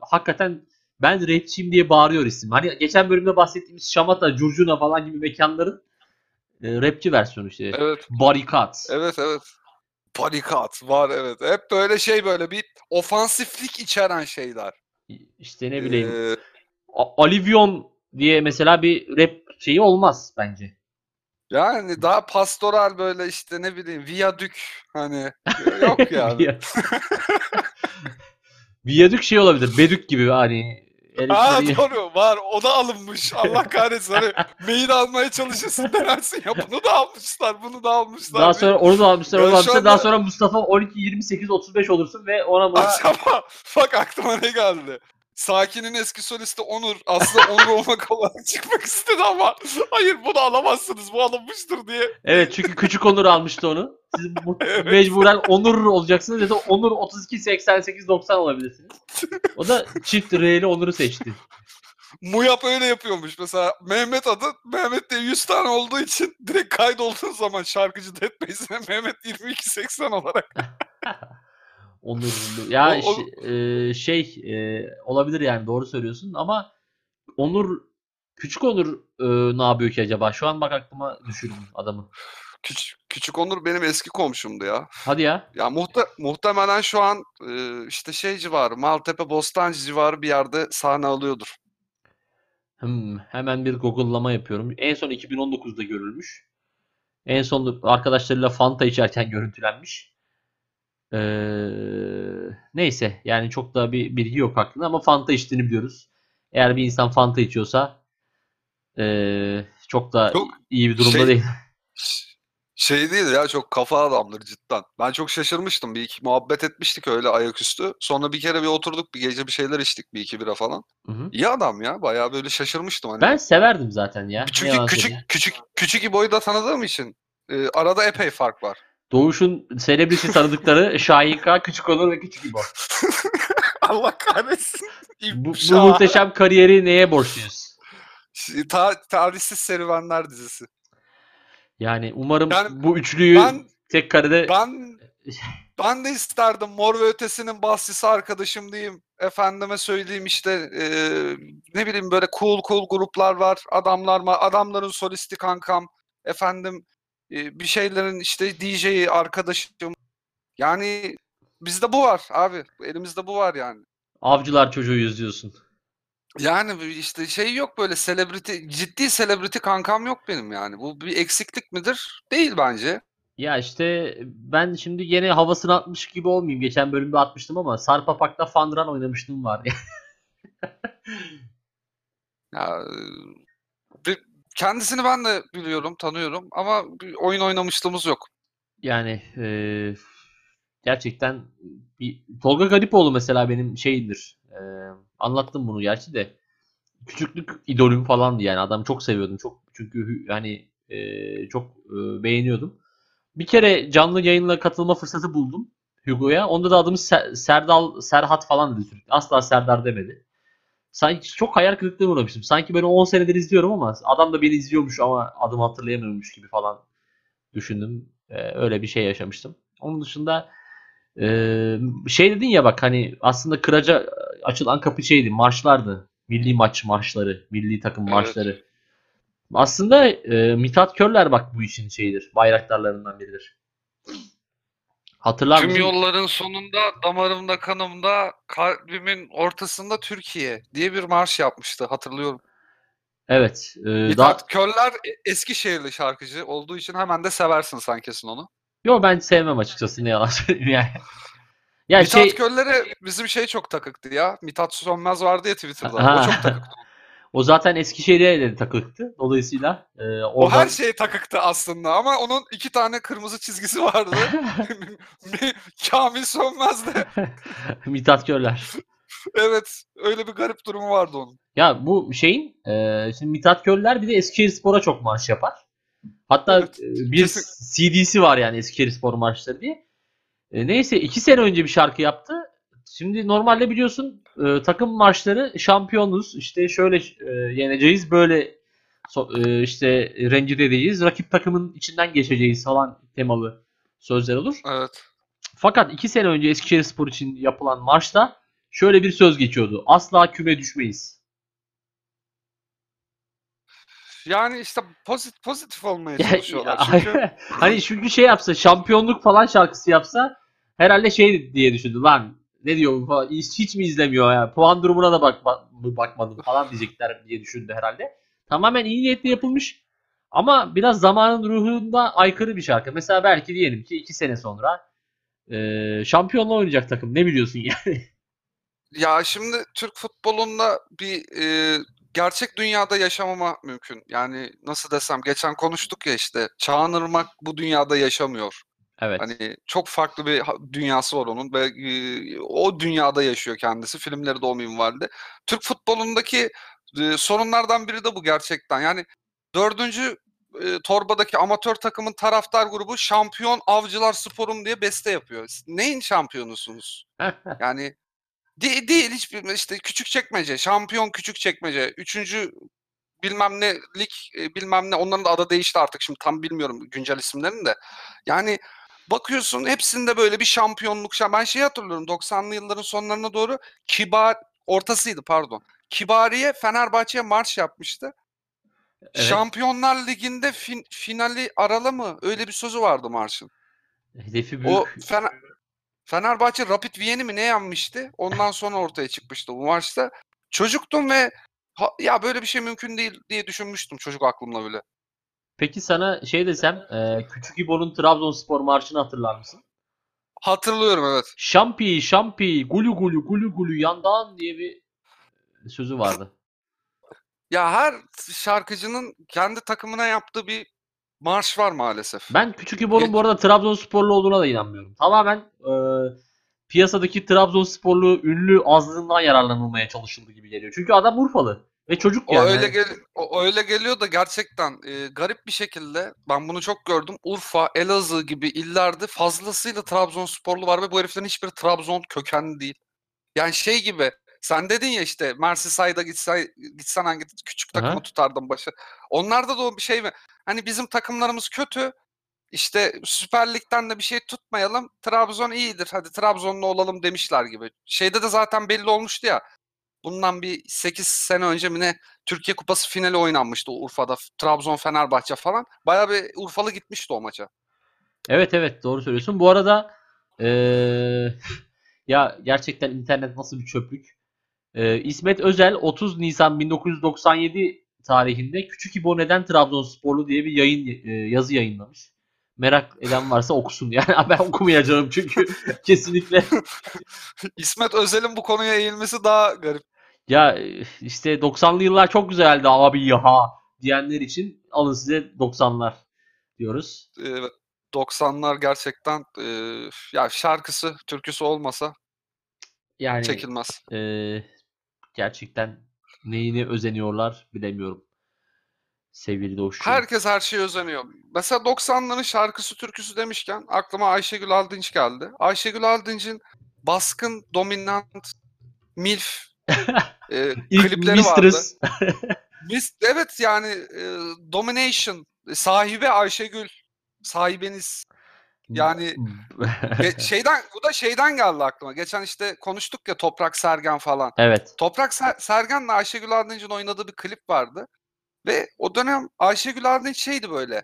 hakikaten ben rapçiyim diye bağırıyor isim. Hani geçen bölümde bahsettiğimiz Şamata, Curcuna falan gibi mekanların e, rapçi versiyonu işte. Evet, Barikat. evet, evet. Barikat var evet. Hep böyle şey böyle bir ofansiflik içeren şeyler. İşte ne bileyim. Ee, A- Alivion diye mesela bir rap şeyi olmaz bence. yani daha pastoral böyle işte ne bileyim viyadük hani yok yani. Viya- Viyadük şey olabilir. Bedük gibi hani. Aa doğru var o da alınmış Allah kahretsin hani mail almaya çalışırsın denersin ya bunu da almışlar bunu da almışlar. Daha sonra onu da almışlar, onu da almışlar. Daha anda- sonra Mustafa 12, 28, 35 olursun ve ona Acaba bak aklıma ne geldi. Sakin'in eski solisti Onur aslında Onur olmak olarak çıkmak istedi ama hayır bunu alamazsınız bu alınmıştır diye. Evet çünkü küçük Onur almıştı onu. Siz Evet. mecburen Onur olacaksınız ya da Onur 32 88 90 olabilirsiniz. O da çift R'li Onur'u seçti. Muyap öyle yapıyormuş mesela Mehmet adı Mehmet diye 100 tane olduğu için direkt kaydolduğun zaman şarkıcı Deadbase'ine Mehmet 2280 olarak. Onur ya O- o- e, şey e, olabilir yani doğru söylüyorsun ama Onur küçük Onur e, ne yapıyor ki acaba? Şu an bak aklıma düşürdüm adamı. Küçük, küçük Onur benim eski komşumdu ya. Hadi ya. Ya muhte, muhtemelen şu an e, işte şey civarı Maltepe Bostancı civarı bir yerde sahne alıyordur. Hmm, hemen bir Google'lama yapıyorum. En son 2019'da görülmüş. En son arkadaşlarıyla Fanta içerken görüntülenmiş. Ee, neyse yani çok da bir bilgi yok aklında ama Fanta içtiğini biliyoruz. Eğer bir insan Fanta içiyorsa ee, çok da Çok iyi bir durumda şey- değil. Şey değil ya çok kafa adamdır cidden. Ben çok şaşırmıştım. Bir iki muhabbet etmiştik öyle ayaküstü. Sonra bir kere bir oturduk bir gece bir şeyler içtik bir iki bira falan. Hı hı. İyi adam ya bayağı böyle şaşırmıştım hani. Ben severdim zaten ya. Çünkü küçük söyleyeyim. küçük küçük İbo'yu da tanıdığım için e, arada epey fark var. Doğuş'un celebrity tanıdıkları Şahin K, Küçük Onur ve Küçük İbo. Allah kahretsin. Bu, bu muhteşem kariyeri neye borçluyuz? Ta- tarihsiz serüvenler dizisi. Yani umarım Yani bu üçlüyü Ben tek karede ben ben de isterdim Mor ve Ötesi'nin bassisi arkadaşım diyeyim. Efendime söyleyeyim işte e, ne bileyim böyle cool cool gruplar var. Adamlar mı? Adamların solisti kankam. Efendim e, bir şeylerin işte DJ'yi arkadaşım. Yani bizde bu var abi. Elimizde bu var yani. avcılar çocuğuyuz diyorsun. Yani işte şey yok böyle celebrity, ciddi celebrity kankam yok benim yani. Bu bir eksiklik midir? Değil bence. Ya işte ben şimdi gene havasını atmış gibi olmayayım. Geçen bölümde atmıştım ama Sarpapak'ta Fandran oynamıştım var. Ya, bir, kendisini ben de biliyorum, tanıyorum ama bir oyun oynamışlığımız yok. yani eee, gerçekten bir Tolga Garipoğlu mesela benim şeyimdir. Eee, anlattım bunu gerçi de. Küçüklük idolüm falandı yani. Adamı çok seviyordum. Çok çünkü hani eee, çok eee, beğeniyordum. Bir kere canlı yayınla katılma fırsatı buldum. Hugo'ya. Onda da adımız Ser- Serdal, Serhat falan dedi sürekli. Asla Serdar demedi. Sanki çok hayal kırıklığına uğramıştım. Sanki ben onu 10 senedir izliyorum ama adam da beni izliyormuş ama adımı hatırlayamıyormuş gibi falan düşündüm. Ee, öyle bir şey yaşamıştım. Onun dışında e, şey dedin ya bak hani aslında kıraca açılan kapı şeydi marşlardı. Milli maç marşları, milli takım Evet. marşları. Aslında e, Mithat Körler bak bu işin şeyidir. Bayraktarlarından biridir. Hatırlar Tüm mısın? yolların sonunda damarımda kanımda kalbimin ortasında Türkiye diye bir marş yapmıştı hatırlıyorum. Evet. E, daha... Mithat Köller e- Eskişehirli şarkıcı olduğu için hemen de seversin sen kesin onu. Yo ben sevmem açıkçası ne yalan söyleyeyim yani. Ya Mithat şey Köller'e bizim şey çok takıktı ya. Mithat Sönmez vardı ya Twitter'da. Ha. O çok takıktı. O zaten Eskişehir'e de takıktı. Dolayısıyla e, O oradan... her şeye takıktı aslında ama onun iki tane kırmızı çizgisi vardı. Kamil Sönmez'de. Mithat Körler. Evet öyle bir garip durumu vardı onun. Ya bu şeyin e, şimdi Mithat Körler bir de Eskişehirspor'a çok marş yapar. Hatta Evet, e, bir kesin. CD'si var yani Eskişehirspor marşları diye. E, neyse iki sene önce bir şarkı yaptı. Şimdi normalde biliyorsun e, takım marşları şampiyonuz işte şöyle e, yeneceğiz böyle so- e, işte rencide edeceğiz rakip takımın içinden geçeceğiz falan temalı sözler olur. Evet. Fakat iki sene önce Eskişehirspor için yapılan marşta şöyle bir söz geçiyordu. Asla küme düşmeyiz. Yani işte pozitif, pozitif olmaya Ya- çalışıyorlar. Çünkü hani çünkü şey yapsa şampiyonluk falan şarkısı yapsa herhalde şey diye düşündü lan ne diyor bu falan hiç, hiç mi izlemiyor ya puan durumuna da bak, bak- bakmadım falan diyecekler diye düşündü herhalde. Tamamen iyi niyetle yapılmış ama biraz zamanın ruhunda aykırı bir şarkı. Mesela belki diyelim ki iki sene sonra e, şampiyonla oynayacak takım ne biliyorsun yani. ya şimdi Türk futbolunda bir e, gerçek dünyada yaşamama mümkün. Yani nasıl desem geçen konuştuk ya işte Çağınırmak bu dünyada yaşamıyor. Evet. Hani çok farklı bir dünyası var onun ve e, o dünyada yaşıyor kendisi. Filmleri de o minvalde. Türk futbolundaki e, sorunlardan biri de bu gerçekten. Yani dördüncü e, torbadaki amatör takımın taraftar grubu şampiyon avcılar sporum diye beste yapıyor. Siz Neyin şampiyonusunuz? Yani de- değil hiçbir işte küçük çekmece, şampiyon küçük çekmece, üçüncü bilmem ne lig bilmem ne onların da adı değişti artık şimdi tam bilmiyorum güncel isimlerini de. Yani bakıyorsun hepsinde böyle bir şampiyonluk. şa- Ben şeyi hatırlıyorum 90'lı yılların sonlarına doğru Kibar ortasıydı pardon. Kibariye Fenerbahçe'ye marş yapmıştı. Evet. Şampiyonlar Ligi'nde fin- finali arala mı? Öyle bir sözü vardı marşın. Hedefi büyük. O Fener- Fenerbahçe Rapid Viyen'i mi ne yenmişti? Ondan sonra ortaya çıkmıştı bu maçta. Çocuktum ve ha- ya böyle bir şey mümkün değil diye düşünmüştüm çocuk aklımla bile. Peki sana şey desem e, Küçük İbo'nun Trabzonspor marşını hatırlar mısın? Hatırlıyorum evet. Şampi, şampi, gulu gulu, gulu gulu yandan diye bir sözü vardı. Ya her şarkıcının kendi takımına yaptığı bir marş var maalesef. Ben Küçük İbo'nun bu arada Trabzonsporlu olduğuna da inanmıyorum. Tamamen e, piyasadaki Trabzonsporlu ünlü azlığından yararlanılmaya çalışıldı gibi geliyor. Çünkü adam Urfalı ve çocuk O yani. öyle gel o öyle geliyor da gerçekten e, garip bir şekilde ben bunu çok gördüm. Urfa, Elazığ gibi illerde fazlasıyla Trabzonsporlu var ve bu heriflerin hiçbiri Trabzon kökenli değil. Yani şey gibi sen dedin ya işte Merseyside'a gitsen, gitsen hangi küçük takımı Aha. tutardın başı. Onlarda da o bir şey mi? Hani bizim takımlarımız kötü. İşte Süper Lig'den de bir şey tutmayalım. Trabzon iyidir. Hadi Trabzonlu olalım demişler gibi. Şeyde de zaten belli olmuştu ya. Bundan bir 8 sene önce mi ne Türkiye Kupası finali oynanmıştı Urfa'da. Trabzon Fenerbahçe falan. Bayağı bir Urfalı gitmişti o maça. Evet evet doğru söylüyorsun. Bu arada e, ya gerçekten internet nasıl bir çöplük. E, İsmet Özel 30 Nisan 1997 tarihinde Küçük İbo neden Trabzonsporlu diye bir yayın e, yazı yayınlamış. Merak eden varsa okusun. Yani ben okumayacağım çünkü kesinlikle İsmet Özel'in bu konuya eğilmesi daha garip. Ya işte 90'lı yıllar çok güzeldi abi ya diyenler için alın size 90'lar diyoruz. Evet. 90'lar gerçekten e, ya şarkısı, türküsü olmasa Yani çekilmez. e, gerçekten neyini özeniyorlar bilemiyorum. Sevgili Doğuşçu. Herkes her şeye özeniyor. Mesela 90'ların şarkısı türküsü demişken aklıma Ayşegül Aldınç geldi. Ayşegül Aldınç'ın baskın, dominant, milf e, İlk klipleri Mistress. vardı. Mis, evet yani e, domination, sahibe Ayşegül, sahibeniz. Yani Ge- şeyden bu da şeyden geldi aklıma. Geçen işte konuştuk ya Toprak Sergen falan. evet. Toprak Ser- Sergen'le Ayşegül Ardınç'ın oynadığı bir klip vardı. Ve o dönem Ayşegül Ardınç şeydi böyle.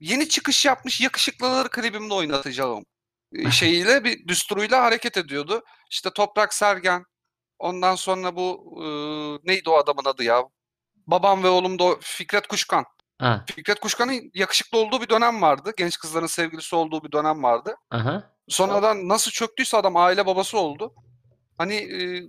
Yeni çıkış yapmış yakışıklıları klibimde oynatacağım. e, şeyiyle bir düsturuyla hareket ediyordu. İşte Toprak Sergen. Ondan sonra bu e, neydi o adamın adı ya? Babam ve oğlum da o Fikret Kuşkan. Ha. Fikret Kuşkan'ın yakışıklı olduğu bir dönem vardı. Genç kızların sevgilisi olduğu bir dönem vardı. Aha. Sonradan nasıl çöktüyse adam aile babası oldu. Hani e,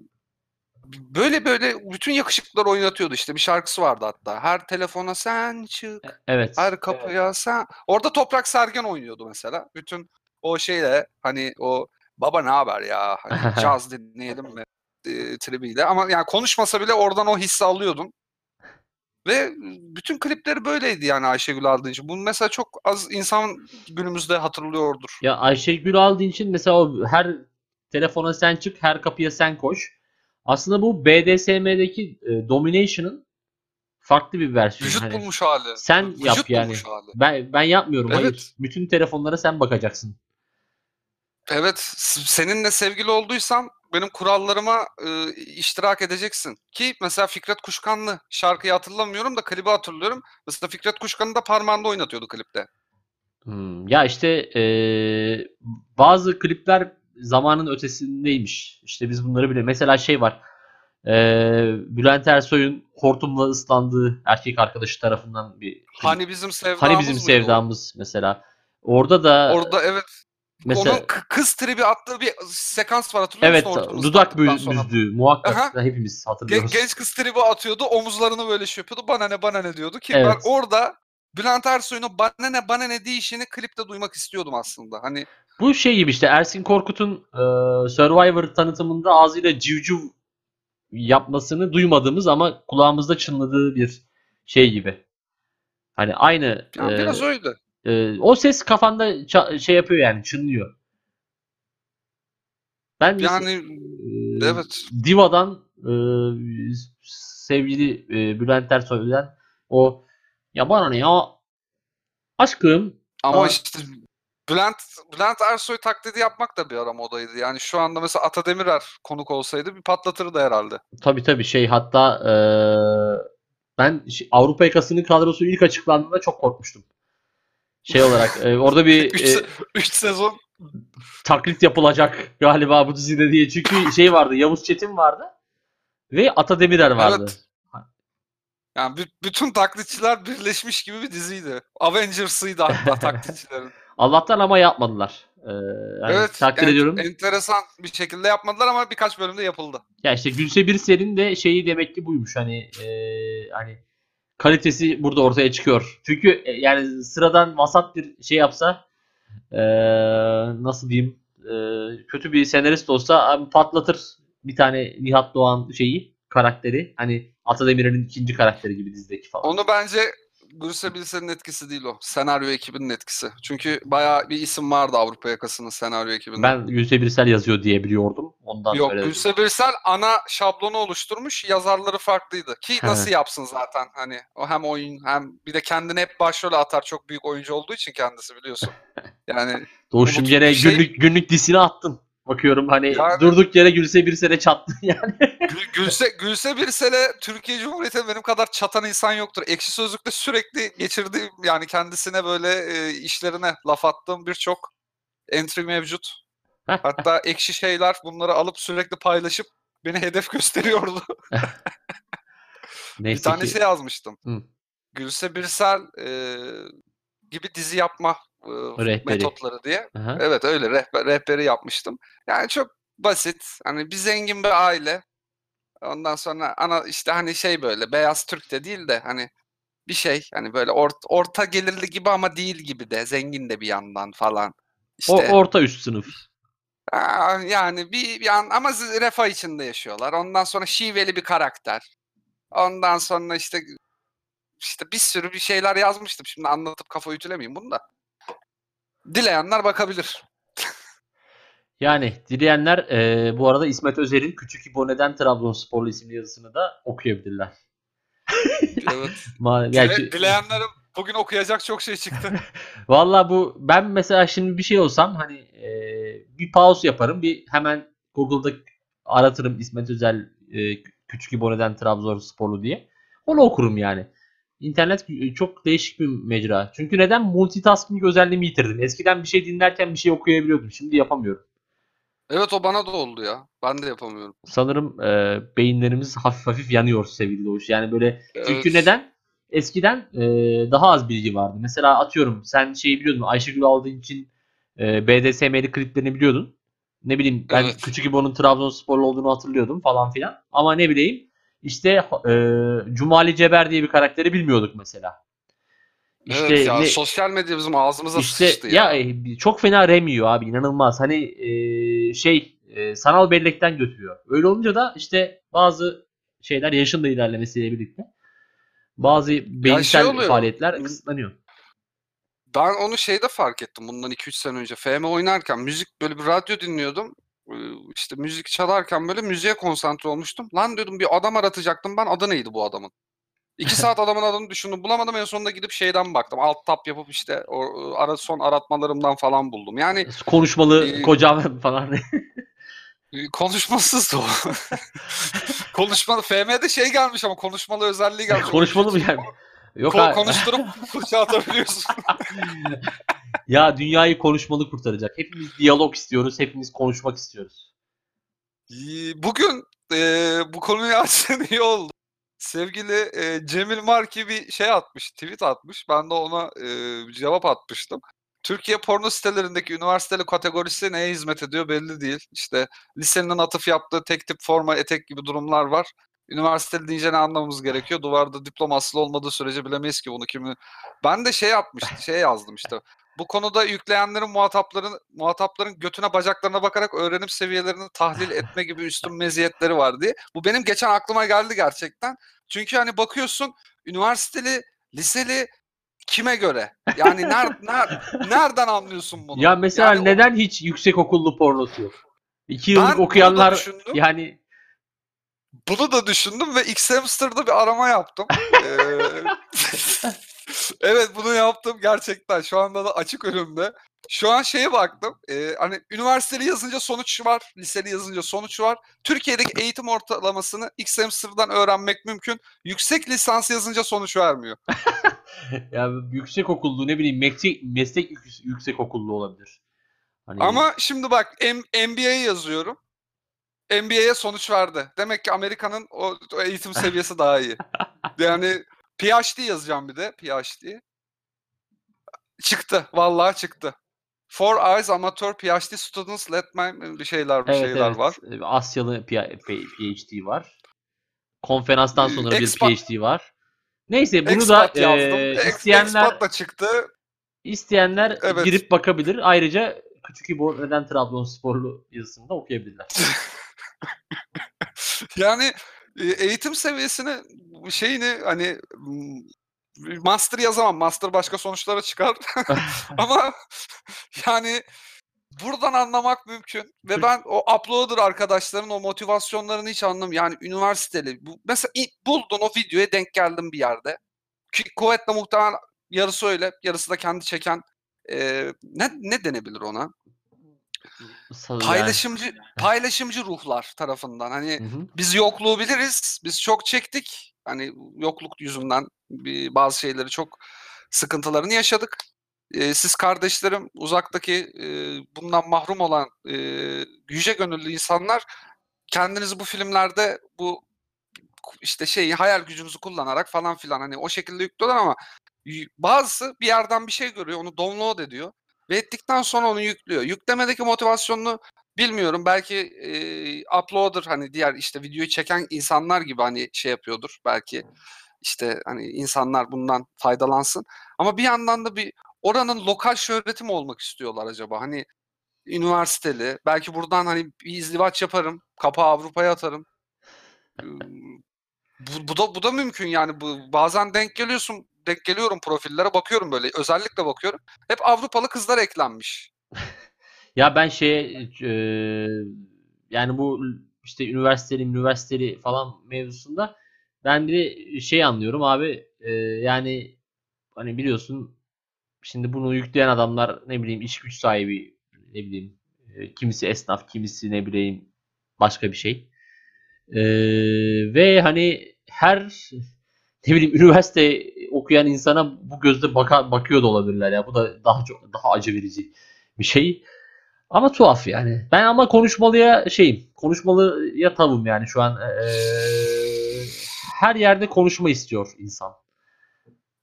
böyle böyle bütün yakışıklılar oynatıyordu işte. Bir şarkısı vardı hatta. Her telefona sen çık, Evet. her kapıya sen. Orada Toprak Sergen oynuyordu mesela. Bütün o şeyle hani o baba ne haber ya hani caz dinleyelim mi e, tribiyle. Ama yani konuşmasa bile oradan o hissi alıyordun. Ve bütün klipleri böyleydi yani Ayşegül Aldınç'ın. Bunu mesela çok az insan günümüzde hatırlıyordur. Ya Ayşegül Aldınç'ın mesela o her telefona sen çık, her kapıya sen koş. Aslında bu BDSM'deki e, Domination'ın farklı bir versiyonu. Vücut Hani bulmuş hali. sen Vücut yap yani. hali. Ben ben yapmıyorum. Hayır. Evet. Bütün telefonlara sen bakacaksın. Evet, seninle sevgili olduysam benim kurallarıma e, iştirak edeceksin. Ki mesela Fikret Kuşkanlı şarkıyı hatırlamıyorum da klibi hatırlıyorum. Mesela Fikret Kuşkan'ı da parmağında oynatıyordu klipte. Hmm, Ya işte e, bazı klipler zamanın ötesindeymiş. İşte biz bunları bile. Mesela şey var. E, Bülent Ersoy'un hortumla ıslandığı erkek arkadaşı tarafından bir klip. Hani bizim sevdamız Hani bizim mıydı sevdamız mesela. Orada da Orada evet. Mesela Onun kız tribi attığı bir sekans var hatırlıyor evet musun? Hortumu dudak büzdü muhakkak Aha. da hepimiz Gen- hatırlıyoruz. genç kız tribi atıyordu. Omuzlarını böyle şey yapıyordu. Bana ne bana ne diyordu ki ben Evet. orada Bülent Ersoy'un bana ne bana ne deyişini klipte duymak istiyordum aslında. Hani Bu şey gibi işte Ersin Korkut'un e, Survivor tanıtımında ağzıyla civciv yapmasını duymadığımız ama kulağımızda çınladığı bir şey gibi. Hani aynı yani e, biraz öyle. E, o ses kafanda şey yapıyor yani çınlıyor. Ben Yani e, evet. Diva'dan e, sevgili e, Bülent Ersoy'dan o ya bana ne ya aşkım Ama Aa. işte Bülent Bülent Ersoy taklidi yapmak da bir ara modaydı. Yani şu anda mesela Ata Demirer konuk olsaydı bir patlatırdı herhalde. Tabii tabii şey hatta eee, ben Avrupa yakasının kadrosu ilk açıklandığında çok korkmuştum. Şey olarak eee, orada bir 3 eee, sezon taklit yapılacak galiba bu dizide diye. Çünkü şey vardı Yavuz Çetin vardı ve Ata Demirer vardı. Evet. yani bü- bütün taklitçiler birleşmiş gibi bir diziydi. Avengers'ıydı hatta taklitçilerin. Allah'tan ama yapmadılar. Eee, yani evet. takdir en- ediyorum. Enteresan bir şekilde yapmadılar ama birkaç bölümde yapıldı. Ya işte Gülse Birsel'in de şeyi demek ki buymuş hani eee, hani kalitesi burada ortaya çıkıyor. Çünkü e, yani sıradan vasat bir şey yapsa eee, nasıl diyeyim eee, kötü bir senarist olsa patlatır bir tane Nihat Doğan şeyi karakteri hani Atademir'in ikinci karakteri gibi dizideki falan. Onu bence Bilsen'in etkisi değil o. Senaryo ekibinin etkisi. Çünkü bayağı bir isim vardı Avrupa yakasının senaryo ekibinde. Ben Birsel yazıyor diye biliyordum. Ondan Yok söyledim. Gülse Birsel ana şablonu oluşturmuş. Yazarları farklıydı. Ki He. nasıl yapsın zaten hani o hem oyun hem bir de kendini hep başrole atar. Çok büyük oyuncu olduğu için kendisi biliyorsun. Yani Doğuş'um gene şey- günlük günlük dizine attın. Bakıyorum hani Yani- durduk yere Gülse Birsel'e çattın yani. Gül- Gülse, Gülse Birsel'e Türkiye Cumhuriyeti'ne benim kadar çatan insan yoktur. Ekşi Sözlük'te sürekli geçirdiğim yani kendisine böyle e, işlerine laf attığım birçok entry mevcut. Hatta ekşi şeyler bunları alıp sürekli paylaşıp beni hedef gösteriyordu. Bir Neyse tane ki şey yazmıştım. Hı. Gülse Birsel e, gibi dizi yapma e, Rehberi. metotları diye. Aha. Evet öyle rehber, rehberi yapmıştım. Yani çok basit. Hani bir zengin bir aile. Ondan sonra ana işte hani şey böyle beyaz Türk de değil de hani bir şey hani böyle ort- orta gelirli gibi ama değil gibi de zengin de bir yandan falan. İşte O orta üst sınıf. aa, yani bir, bir an ama refah içinde yaşıyorlar. Ondan sonra şiveli bir karakter. Ondan sonra işte işte bir sürü bir şeyler yazmıştım. Şimdi anlatıp kafa ütülemeyeyim bunu da. Dileyenler bakabilir. Yani dileyenler e, bu arada İsmet Özer'in Küçük İbone'den Trabzonsporlu isimli yazısını da okuyabilirler. evet. Ma- Dile, dileyenlere bugün okuyacak çok şey çıktı. Valla bu ben mesela şimdi bir şey olsam hani e, bir pause yaparım. Bir hemen Google'da aratırım İsmet Özel e, Küçük İbone'den Trabzonsporlu diye. Onu okurum yani. İnternet çok değişik bir mecra. Çünkü neden? Multitasking özelliğimi yitirdim. Eskiden bir şey dinlerken bir şey okuyabiliyordum. Şimdi yapamıyorum. evet o bana da oldu ya. Ben de yapamıyorum. Sanırım e, beyinlerimiz hafif hafif yanıyor sevgili Doğuş. Yani böyle çünkü Evet. neden? Eskiden e, daha az bilgi vardı. Mesela atıyorum sen şeyi biliyordun. Ayşegül aldığın için e, BDSM'li kliplerini biliyordun. Ne bileyim ben Evet. Küçük İbo'nun Trabzonsporlu olduğunu hatırlıyordum falan filan. Ama ne bileyim işte e, Cumali Ceber diye bir karakteri bilmiyorduk mesela. İşte evet ya ne- sosyal medya bizim ağzımıza işte sıçtı ya, ya. e, çok fena rem yiyor abi inanılmaz. Hani e, şey e, sanal bellekten götürüyor. Öyle olunca da işte bazı şeyler yaşın da ilerlemesiyle birlikte bazı beyinsel şey oluyor. faaliyetler kısıtlanıyor. Ben onu şeyde fark ettim bundan 2-3 sene önce. FM oynarken müzik böyle bir radyo dinliyordum. İşte müzik çalarken böyle müziğe konsantre olmuştum. Lan diyordum bir adam aratacaktım ben adı neydi bu adamın? İki saat adamın adını düşündüm bulamadım en sonunda gidip şeyden baktım. Alt tab yapıp işte o ara, son aratmalarımdan falan buldum. Yani Konuşmalı Ee, kocam falan. e, konuşmasız o. konuşmalı FM'de şey gelmiş ama konuşmalı özelliği gelmiş. Konuşmalı mı yani? Yok Ko- abi. konuşturup fırça atabiliyorsun. ya dünyayı konuşmalı kurtaracak. Hepimiz diyalog istiyoruz. Hepimiz konuşmak istiyoruz. Bugün eee, bu konuyu açtığın iyi oldu. Sevgili eee, Cemil Marki bir şey atmış, tweet atmış. Ben de ona eee, cevap atmıştım. Türkiye porno sitelerindeki üniversiteli kategorisi neye hizmet ediyor belli değil. İşte lisenin atıf yaptığı tek tip forma, etek gibi durumlar var. Üniversiteli deyince ne anlamamız gerekiyor? Duvarda diploma asılı olmadığı sürece bilemeyiz ki bunu kimi. Ben de şey yapmış, şey yazdım işte. Bu konuda yükleyenlerin muhatapların muhatapların götüne bacaklarına bakarak öğrenim seviyelerini tahlil etme gibi üstün meziyetleri var diye. Bu benim geçen aklıma geldi gerçekten. Çünkü hani bakıyorsun üniversiteli, liseli kime göre? Yani ner, ner- nereden anlıyorsun bunu? Ya mesela Yani o- neden hiç yüksek okullu pornosu yok? İki Ben yıllık da okuyanlar yani Bunu da düşündüm ve X-Hamster'da bir arama yaptım. Ee, evet bunu yaptım gerçekten. Şu anda da açık önümde. Şu an şeye baktım. e, hani üniversiteli yazınca sonuç var. Liseli yazınca sonuç var. Türkiye'deki eğitim ortalamasını X-Hamster'dan öğrenmek mümkün. Yüksek lisans yazınca sonuç vermiyor. ya yüksek okullu ne bileyim meslek, meslek yük- yüksek okullu olabilir. Hani Ama şimdi bak M- NBA yazıyorum. NBA'ye sonuç verdi. Demek ki Amerika'nın o, o eğitim seviyesi daha iyi. Yani PhD yazacağım bir de. PhD. Çıktı. Vallahi çıktı. Four Eyes Amateur PhD Students Let My bir şeyler bir evet, şeyler evet. var. Asyalı PhD var. Konferanstan sonra bir expat- PhD var. Neyse bunu Expat da yazdım. e, isteyenler Expat da çıktı. isteyenler Evet. girip bakabilir. Ayrıca Küçük İbo neden Trabzonsporlu yazısını da okuyabilirler. Yani e, eğitim seviyesini şeyini hani master yazamam. Master başka sonuçlara çıkar. Ama yani buradan anlamak mümkün. Ve ben o uploader arkadaşların o motivasyonlarını hiç anlamıyorum. Yani üniversiteli. Bu, mesela buldun o videoya denk geldim bir yerde. Ki kuvvetle muhtemelen yarısı öyle. Yarısı da kendi çeken e, ne, ne denebilir ona? Yani- Paylaşımcı paylaşımcı ruhlar tarafından. Hani Hı hı. biz yokluğu biliriz. Biz çok çektik. Hani yokluk yüzünden bir, bazı şeyleri çok sıkıntılarını yaşadık. Ee, siz kardeşlerim uzaktaki e, bundan mahrum olan e, yüce gönüllü insanlar kendinizi bu filmlerde bu işte şeyi hayal gücünüzü kullanarak falan filan hani o şekilde yüklüyorlar ama bazısı bir yerden bir şey görüyor onu download ediyor ve ettikten sonra onu yüklüyor. Yüklemedeki motivasyonunu bilmiyorum. Belki e, uploader hani diğer işte videoyu çeken insanlar gibi hani şey yapıyordur belki. işte hani insanlar bundan faydalansın. Ama bir yandan da bir oranın lokal şöhreti mi olmak istiyorlar acaba? Hani üniversiteli. Belki buradan hani bir izdivaç yaparım. Kapağı Avrupa'ya atarım. Bu, bu da bu da mümkün yani bu bazen denk geliyorsun denk geliyorum profillere bakıyorum böyle özellikle bakıyorum. Hep Avrupalı kızlar eklenmiş. Ya ben şey e, yani bu işte üniversiteli üniversiteli falan mevzusunda ben bir de şey anlıyorum abi e, yani hani biliyorsun şimdi bunu yükleyen adamlar ne bileyim iş güç sahibi ne bileyim e, kimisi esnaf kimisi ne bileyim başka bir şey. E, ve hani her ne bileyim üniversite okuyan insana bu gözle baka, bakıyor da olabilirler ya. Bu da daha çok daha acı verici bir şey. Ama tuhaf yani. Ben ama konuşmalıya şeyim. Konuşmalıya tavım yani şu an. Ee, her yerde konuşma istiyor insan.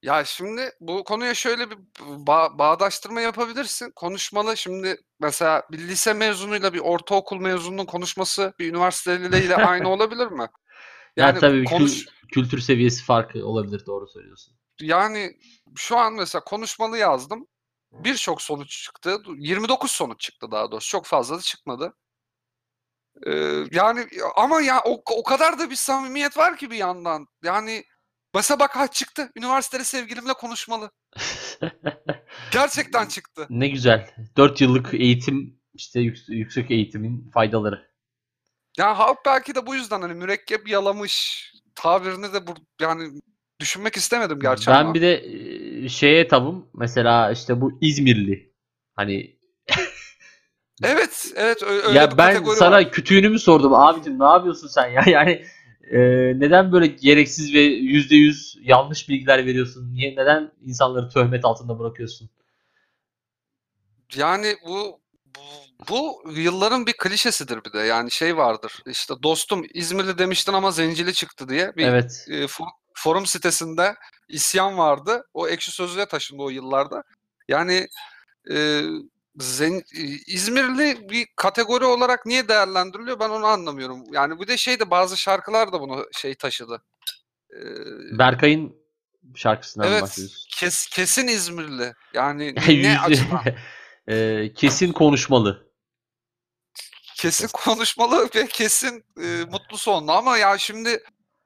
Ya şimdi bu konuya şöyle bir ba- bağdaştırma yapabilirsin. Konuşmalı şimdi mesela bir lise mezunuyla bir ortaokul mezununun konuşması bir üniversiteliyle aynı olabilir mi? Yani ya tabii konuş... kültür seviyesi farkı olabilir doğru söylüyorsun. Yani şu an mesela konuşmalı yazdım. Birçok sonuç çıktı. 29 sonuç çıktı daha doğrusu. Çok fazla da çıkmadı. Ee, yani ama ya o, o kadar da bir samimiyet var ki bir yandan. Yani Mesela bak ha çıktı. Üniversitede sevgilimle konuşmalı. Gerçekten çıktı. Ne güzel. 4 yıllık eğitim işte yüksek eğitimin faydaları. Ya halk belki de bu yüzden hani mürekkep yalamış tabirini de bu yani düşünmek istemedim gerçekten. Ben ama. bir de şeye tabım mesela işte bu İzmirli hani Evet, evet öyle ya ben sana var. kütüğünü mü sordum abicim ne yapıyorsun sen ya yani e, neden böyle gereksiz ve yüzde yüz yanlış bilgiler veriyorsun? Niye neden insanları töhmet altında bırakıyorsun? Yani bu bu, yılların bir klişesidir bir de. Yani şey vardır. İşte dostum İzmirli demiştin ama zencili çıktı diye bir evet. e, forum sitesinde isyan vardı. O ekşi sözlüğe taşındı o yıllarda. Yani e, Zen, İzmirli bir kategori olarak niye değerlendiriliyor ben onu anlamıyorum. Yani bir de şey de bazı şarkılar da bunu şey taşıdı. Ee, Berkay'ın şarkısından evet, bahsediyorsun. Kes, kesin İzmirli. Yani ne açıdan? e, kesin konuşmalı. Kesin konuşmalı ve kesin e, mutlu sonlu ama ya şimdi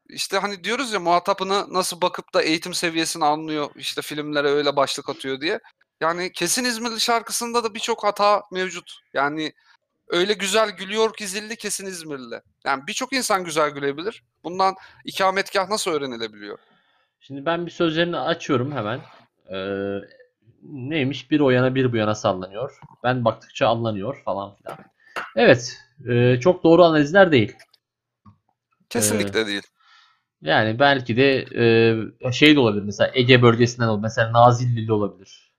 işte hani diyoruz ya muhatapını nasıl bakıp da eğitim seviyesini anlıyor işte filmlere öyle başlık atıyor diye. Yani Kesin İzmirli şarkısında da birçok hata mevcut. Yani öyle güzel gülüyor ki zilli Kesin İzmirli. Yani birçok insan güzel gülebilir. Bundan ikametgah nasıl öğrenilebiliyor? Şimdi ben bir sözlerini açıyorum hemen. Ee, neymiş? Bir o yana bir bu yana sallanıyor. Ben baktıkça anlanıyor falan filan. Evet. E, çok doğru analizler değil. Kesinlikle ee, değil. Yani belki de e, şey de olabilir mesela Ege bölgesinden olabilir. Mesela Nazilli'li olabilir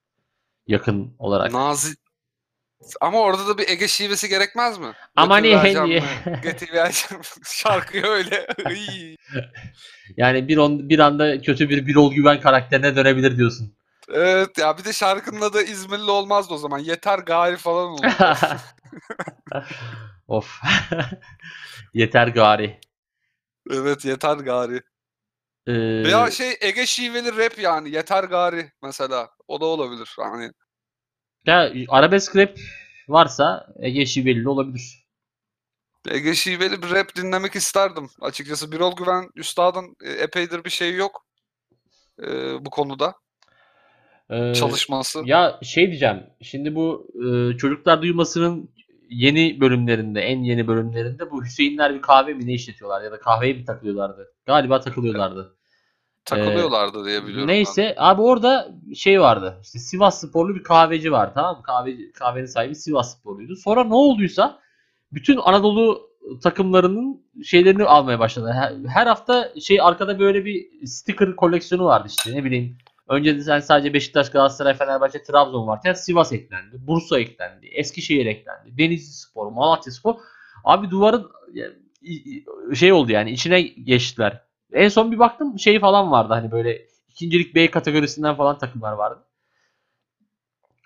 yakın olarak. Nazi ama orada da bir Ege şivesi gerekmez mi? Ama hani Götü şarkıyı öyle. yani bir on, bir anda kötü bir Birol Güven karakterine dönebilir diyorsun. Evet ya bir de şarkının adı İzmirli olmazdı o zaman. Yeter gari falan oldu. of. yeter gari. Evet yeter gari. Ee... Veya şey Ege şiveli rap yani yeter gari mesela. O da olabilir. Yani ya arabesk rap varsa Ege Şiveli olabilir. Ege Şiveli bir rap dinlemek isterdim. Açıkçası Birol Güven Üstad'ın e, epeydir bir şey yok e, bu konuda. Ee, çalışması. Ya şey diyeceğim. Şimdi bu e, çocuklar duymasının yeni bölümlerinde, en yeni bölümlerinde bu Hüseyinler bir kahve mi ne işletiyorlar ya da kahveye mi takılıyorlardı? Galiba takılıyorlardı takılıyorlardı ee, diye biliyorum. Neyse ben. abi orada şey vardı. İşte Sivas sporlu bir kahveci var tamam mı? Kahve, kahvenin sahibi Sivas sporluydu. Sonra ne olduysa bütün Anadolu takımlarının şeylerini almaya başladı. Her, her hafta şey arkada böyle bir sticker koleksiyonu vardı işte ne bileyim. Önce de sen sadece Beşiktaş, Galatasaray, Fenerbahçe, Trabzon varken Sivas eklendi. Bursa eklendi. Eskişehir eklendi. Denizli Spor, Malatya Spor. Abi duvarın şey oldu yani içine geçtiler. En son bir baktım şey falan vardı hani böyle ikincilik B kategorisinden falan takımlar vardı.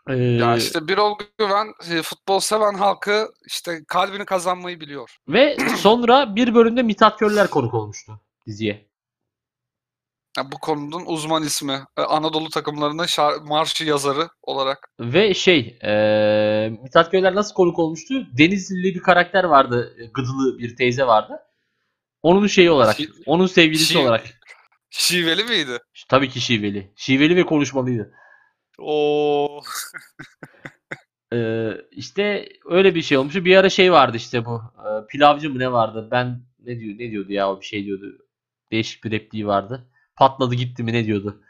Ee, ya işte bir Güven e, futbol seven halkı işte kalbini kazanmayı biliyor. Ve sonra bir bölümde Mithat Körler konuk olmuştu diziye. Ya bu konunun uzman ismi. E, Anadolu takımlarının şar- marşı yazarı olarak. Ve şey e, Mithat Körler nasıl konuk olmuştu? Denizli bir karakter vardı. Gıdılı bir teyze vardı. Onun şeyi olarak. Şi- onun sevgilisi şi- olarak. Şiveli miydi? Tabii ki şiveli. Şiveli ve konuşmalıydı. Oo. Ee, işte öyle bir şey olmuş. Bir ara şey vardı işte bu. e, pilavcı mı ne vardı? Ben ne diyor ne diyordu ya o bir şey diyordu. Değişik bir repliği vardı. Patladı gitti mi ne diyordu.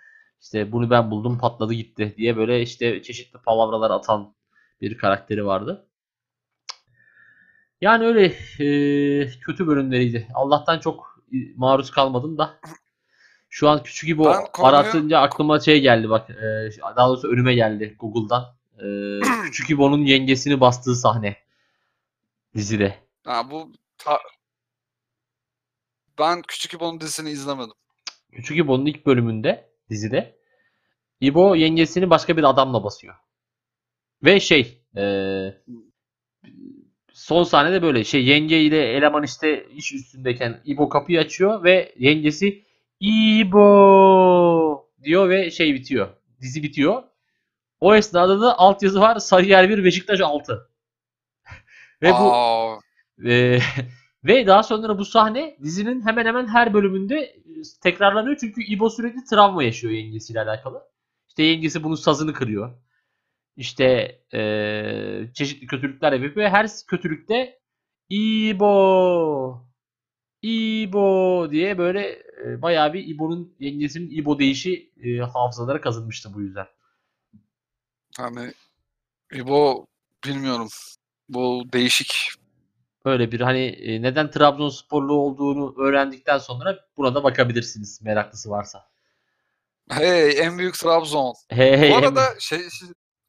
İşte bunu ben buldum patladı gitti diye böyle işte çeşitli palavralar atan bir karakteri vardı. Yani öyle e, kötü bölümleriydi. Allah'tan çok maruz kalmadım da. Şu an küçük gibi Ben konuyu- aratınca aklıma şey geldi bak. e, daha doğrusu önüme geldi Google'dan. E, küçük İbo'nun yengesini bastığı sahne dizide. Ha, bu ta- ben Küçük İbo'nun dizisini izlemedim. Küçük İbo'nun ilk bölümünde dizide İbo yengesini başka bir adamla basıyor. Ve şey e, son sahnede böyle şey yenge ile eleman işte iş üstündeyken İbo kapıyı açıyor ve yengesi İbo diyor ve şey bitiyor. Dizi bitiyor. O esnada da altyazı var Sarıyer 1 Beşiktaş 6. ve bu Aa, ee, ve daha sonra bu sahne dizinin hemen hemen her bölümünde e, tekrarlanıyor çünkü İbo sürekli travma yaşıyor yengesiyle alakalı. İşte yengesi bunun sazını kırıyor. İşte e, çeşitli kötülükler yapıyor ve her kötülükte İbo İbo diye böyle e, bayağı bir İbo'nun yengesinin İbo deyişi e, hafızalara kazınmıştı bu yüzden. hani İbo bilmiyorum. Bu değişik. Böyle bir hani e, neden Trabzonsporlu olduğunu öğrendikten sonra buna da bakabilirsiniz meraklısı varsa. Hey en büyük Trabzon. Hey, hey, Bu arada şey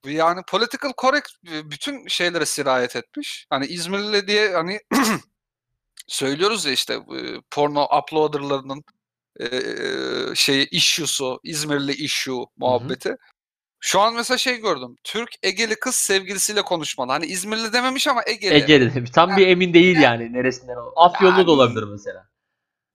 yani political correct bütün şeylere sirayet etmiş. Hani İzmirli diye hani söylüyoruz ya işte e, porno uploaderlarının e, şeyi issue'su, İzmirli issue muhabbeti. Şu an mesela şey gördüm. Türk Egeli kız sevgilisiyle konuşmalı. Hani İzmirli dememiş ama Egeli. Ege'li demiş. Tam bir emin değil yani neresinden. o- Afyonlu da olabilir mesela.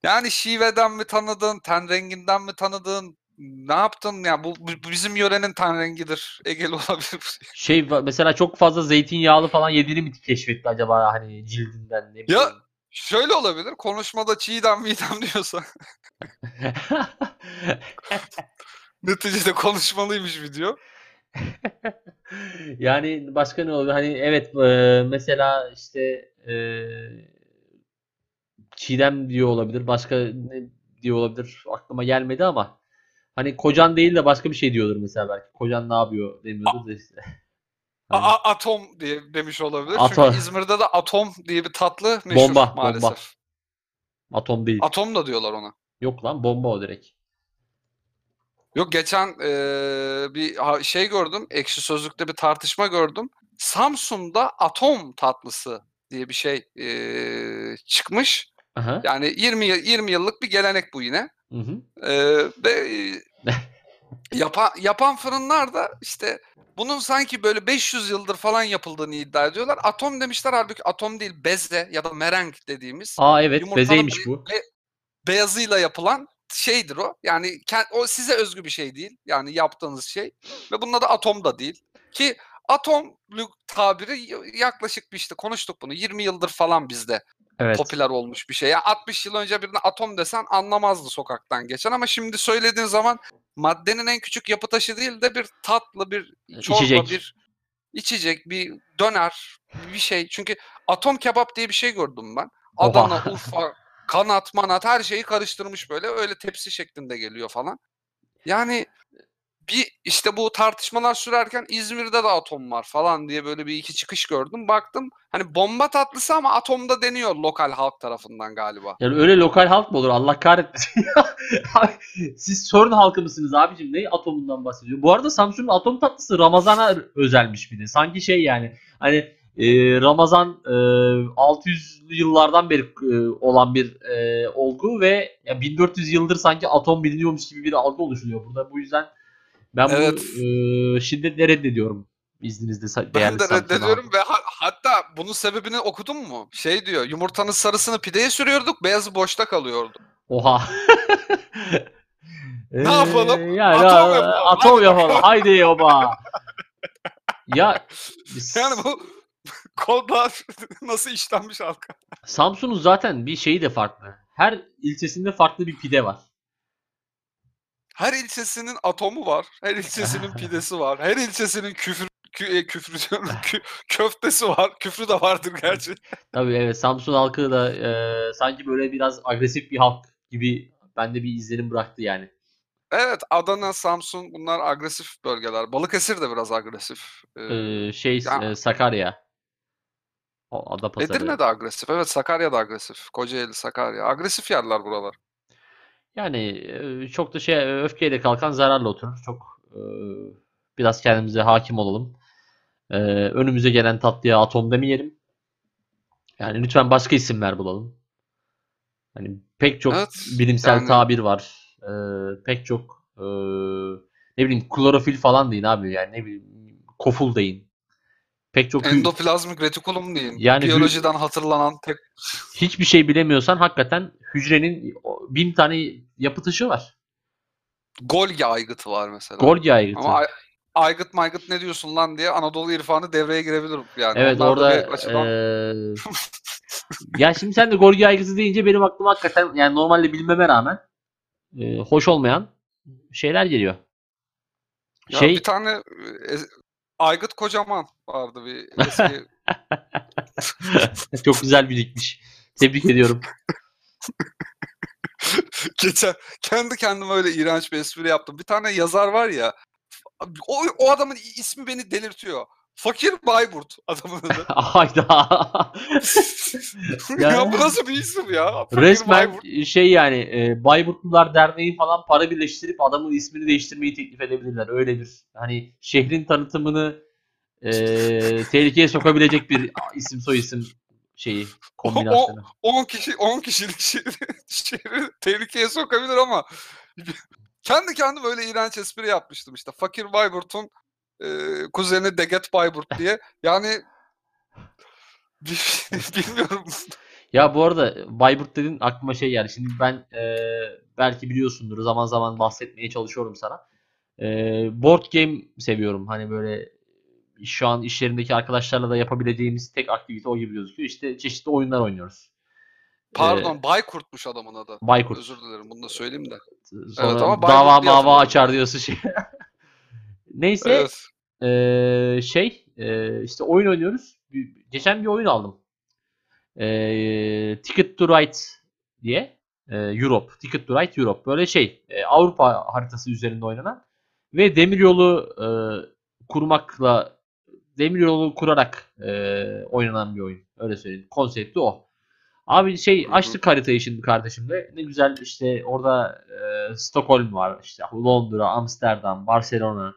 Yani şiveden mi tanıdın, ten renginden mi tanıdın, ne yaptın? Ya bu, bu bizim yörenin ten rengidir. Egeli olabilir. Şey va- mesela çok fazla zeytinyağlı falan yediğini mi keşfetti acaba hani cildinden ne bileyim. Şöyle olabilir. Konuşmada çiğdem midem diyorsa neticede konuşmalıymış video. yani başka ne oluyor? Hani evet e, mesela işte e, Çiğdem diyor olabilir. Başka ne diyor olabilir? Aklıma gelmedi ama hani kocan değil de başka bir şey diyordur mesela belki. Kocan ne yapıyor demiyordur da işte. Hani- A- atom diye demiş olabilir. Atom. Çünkü İzmir'de de atom diye bir tatlı meşhur Bomba, maalesef. bomba. Atom değil. Atom da diyorlar ona. Yok lan bomba o direkt. Yok geçen eee, bir şey gördüm. Ekşi Sözlük'te bir tartışma gördüm. Samsun'da atom tatlısı diye bir şey eee, çıkmış. Aha. Yani 20 yıl- 20 yıllık bir gelenek bu yine. Hı hı. Eee, ve e, yapan yapan fırınlar da işte bunun sanki böyle 500 yıldır falan yapıldığını iddia ediyorlar. Atom demişler halbuki atom değil beze ya da mereng dediğimiz Aa evet bezeymiş be- bu. be- beyazıyla yapılan şeydir o. Yani o size özgü bir şey değil. Yani yaptığınız şey ve bunun adı atom da değil. Ki atomluk tabiri yaklaşık bir işte konuştuk bunu 20 yıldır falan bizde Evet. popüler olmuş bir şey. Ya 60 yıl önce birine atom desen anlamazdı sokaktan geçen ama şimdi söylediğin zaman maddenin en küçük yapı taşı değil de bir tatlı, bir çorba, İçecek. bir içecek, bir döner, bir şey. Çünkü atom kebap diye bir şey gördüm ben. Oha. Adana, Urfa, kanat, manat her şeyi karıştırmış böyle. Öyle tepsi şeklinde geliyor falan. Yani bir işte bu tartışmalar sürerken İzmir'de de atom var falan diye böyle bir iki çıkış gördüm. Baktım hani bomba tatlısı ama atomda deniyor lokal halk tarafından galiba. Yani öyle lokal halk mı olur? Allah kahretmesin. Siz sorun halkı mısınız abicim? Ne atomundan bahsediyor? Bu arada Samsun'un atom tatlısı Ramazan'a özelmiş bir de. Sanki şey yani hani e, Ramazan e, 600'lü yıllardan beri e, olan bir e, olgu ve ya 1400 yıldır sanki atom biliniyormuş gibi bir algı oluşuyor burada. Bu yüzden ben Evet. bunu e, şiddetle reddediyorum. İzninizle Ben de reddediyorum halkı. ve ha- hatta bunun sebebini okudun mu? Şey diyor yumurtanın sarısını pideye sürüyorduk beyazı boşta kalıyordu. Oha. Ne yapalım? Ee, Yani Atom atom yapalım. Atom yapalım. Haydi oba. ya biz- Yani bu kodlar nasıl işlenmiş halka? Samsun'un zaten bir şeyi de farklı. her ilçesinde farklı bir pide var. Her ilçesinin atomu var. Her ilçesinin pidesi var. Her ilçesinin küfür kü, e, küfrü diyorum, kü, köftesi var. Küfrü de vardır gerçi. Tabii evet Samsun halkı da e, sanki böyle biraz agresif bir halk gibi bende bir izlenim bıraktı yani. Evet Adana, Samsun bunlar agresif bölgeler. Balıkesir de biraz agresif. Ee, Ee, şey ya- e, Sakarya. Adapazarı. Edirne de agresif. Evet Sakarya da agresif. Kocaeli, Sakarya. Agresif yerler buralar. Yani çok da şey öfkeyle kalkan zararla oturur. Çok biraz kendimize hakim olalım. Önümüze gelen tatlıya atom demeyelim. Yani lütfen başka isimler bulalım. Hani pek çok Evet, bilimsel yani- tabir var. Pek çok ne bileyim klorofil falan deyin abi yani ne bileyim koful deyin. Pek çok hü- Endoplazmik retikulum deyin. Yani hü- Biyolojiden hatırlanan tek hiçbir şey bilemiyorsan hakikaten hücrenin bin tane yapı taşı var. Golgi aygıtı var mesela. Golgi aygıtı. Ama ay- aygıt maygıt ne diyorsun lan diye Anadolu irfanı devreye girebilir yani. Evet Onlar da orada açıdan- eee, ya şimdi sen de Gorgi aygıtı deyince benim aklıma hakikaten yani normalde bilmeme rağmen eee, hoş olmayan şeyler geliyor. Ya şey bir tane e, Aygıt Kocaman vardı bir eski. çok güzel birikmiş. Tebrik ediyorum. Geçen kendi kendime öyle iğrenç bir espri yaptım. Bir tane yazar var ya. O, o adamın ismi beni delirtiyor. Fakir Bayburt adamın adı. Hayda. ya, Ya- bu nasıl bir isim ya? Fakir Resmen Bayburt. şey yani e, Bayburtlular Derneği falan para birleştirip adamın ismini değiştirmeyi teklif edebilirler. Öyle bir hani şehrin tanıtımını e, tehlikeye sokabilecek bir isim soy isim şeyi kombinasyonu. 10 kişi 10 kişilik şehri, şehri tehlikeye sokabilir ama kendi kendime öyle iğrenç espri yapmıştım işte. Fakir Bayburt'un kuzeni Deget Bayburt diye. Yani bilmiyorum. Ya bu arada Bayburt dedin aklıma şey geldi. Şimdi ben e, belki biliyorsundur zaman zaman bahsetmeye çalışıyorum sana. E, board game seviyorum. Hani böyle şu an iş yerindeki arkadaşlarla da yapabileceğimiz tek aktivite o gibi gözüküyor. İşte çeşitli oyunlar oynuyoruz. Pardon Baykurt'muş adamın adı. Baykurt. Özür dilerim bunu da söyleyeyim de. Sonra Evet, ama dava hatırlıyorum. açar diyorsun şey. Neyse Evet. eee, şey eee, işte oyun oynuyoruz. Geçen bir oyun aldım. Eee, Ticket to Ride diye. Eee, Europe. Ticket to Ride Europe. Böyle şey eee, Avrupa haritası üzerinde oynanan ve demiryolu eee, kurmakla demiryolu kurarak eee, oynanan bir oyun. Öyle söyleyeyim. Konsepti o. Abi şey açtık haritayı şimdi kardeşimle. Ne güzel işte orada e, Stockholm var, işte Londra, Amsterdam, Barcelona,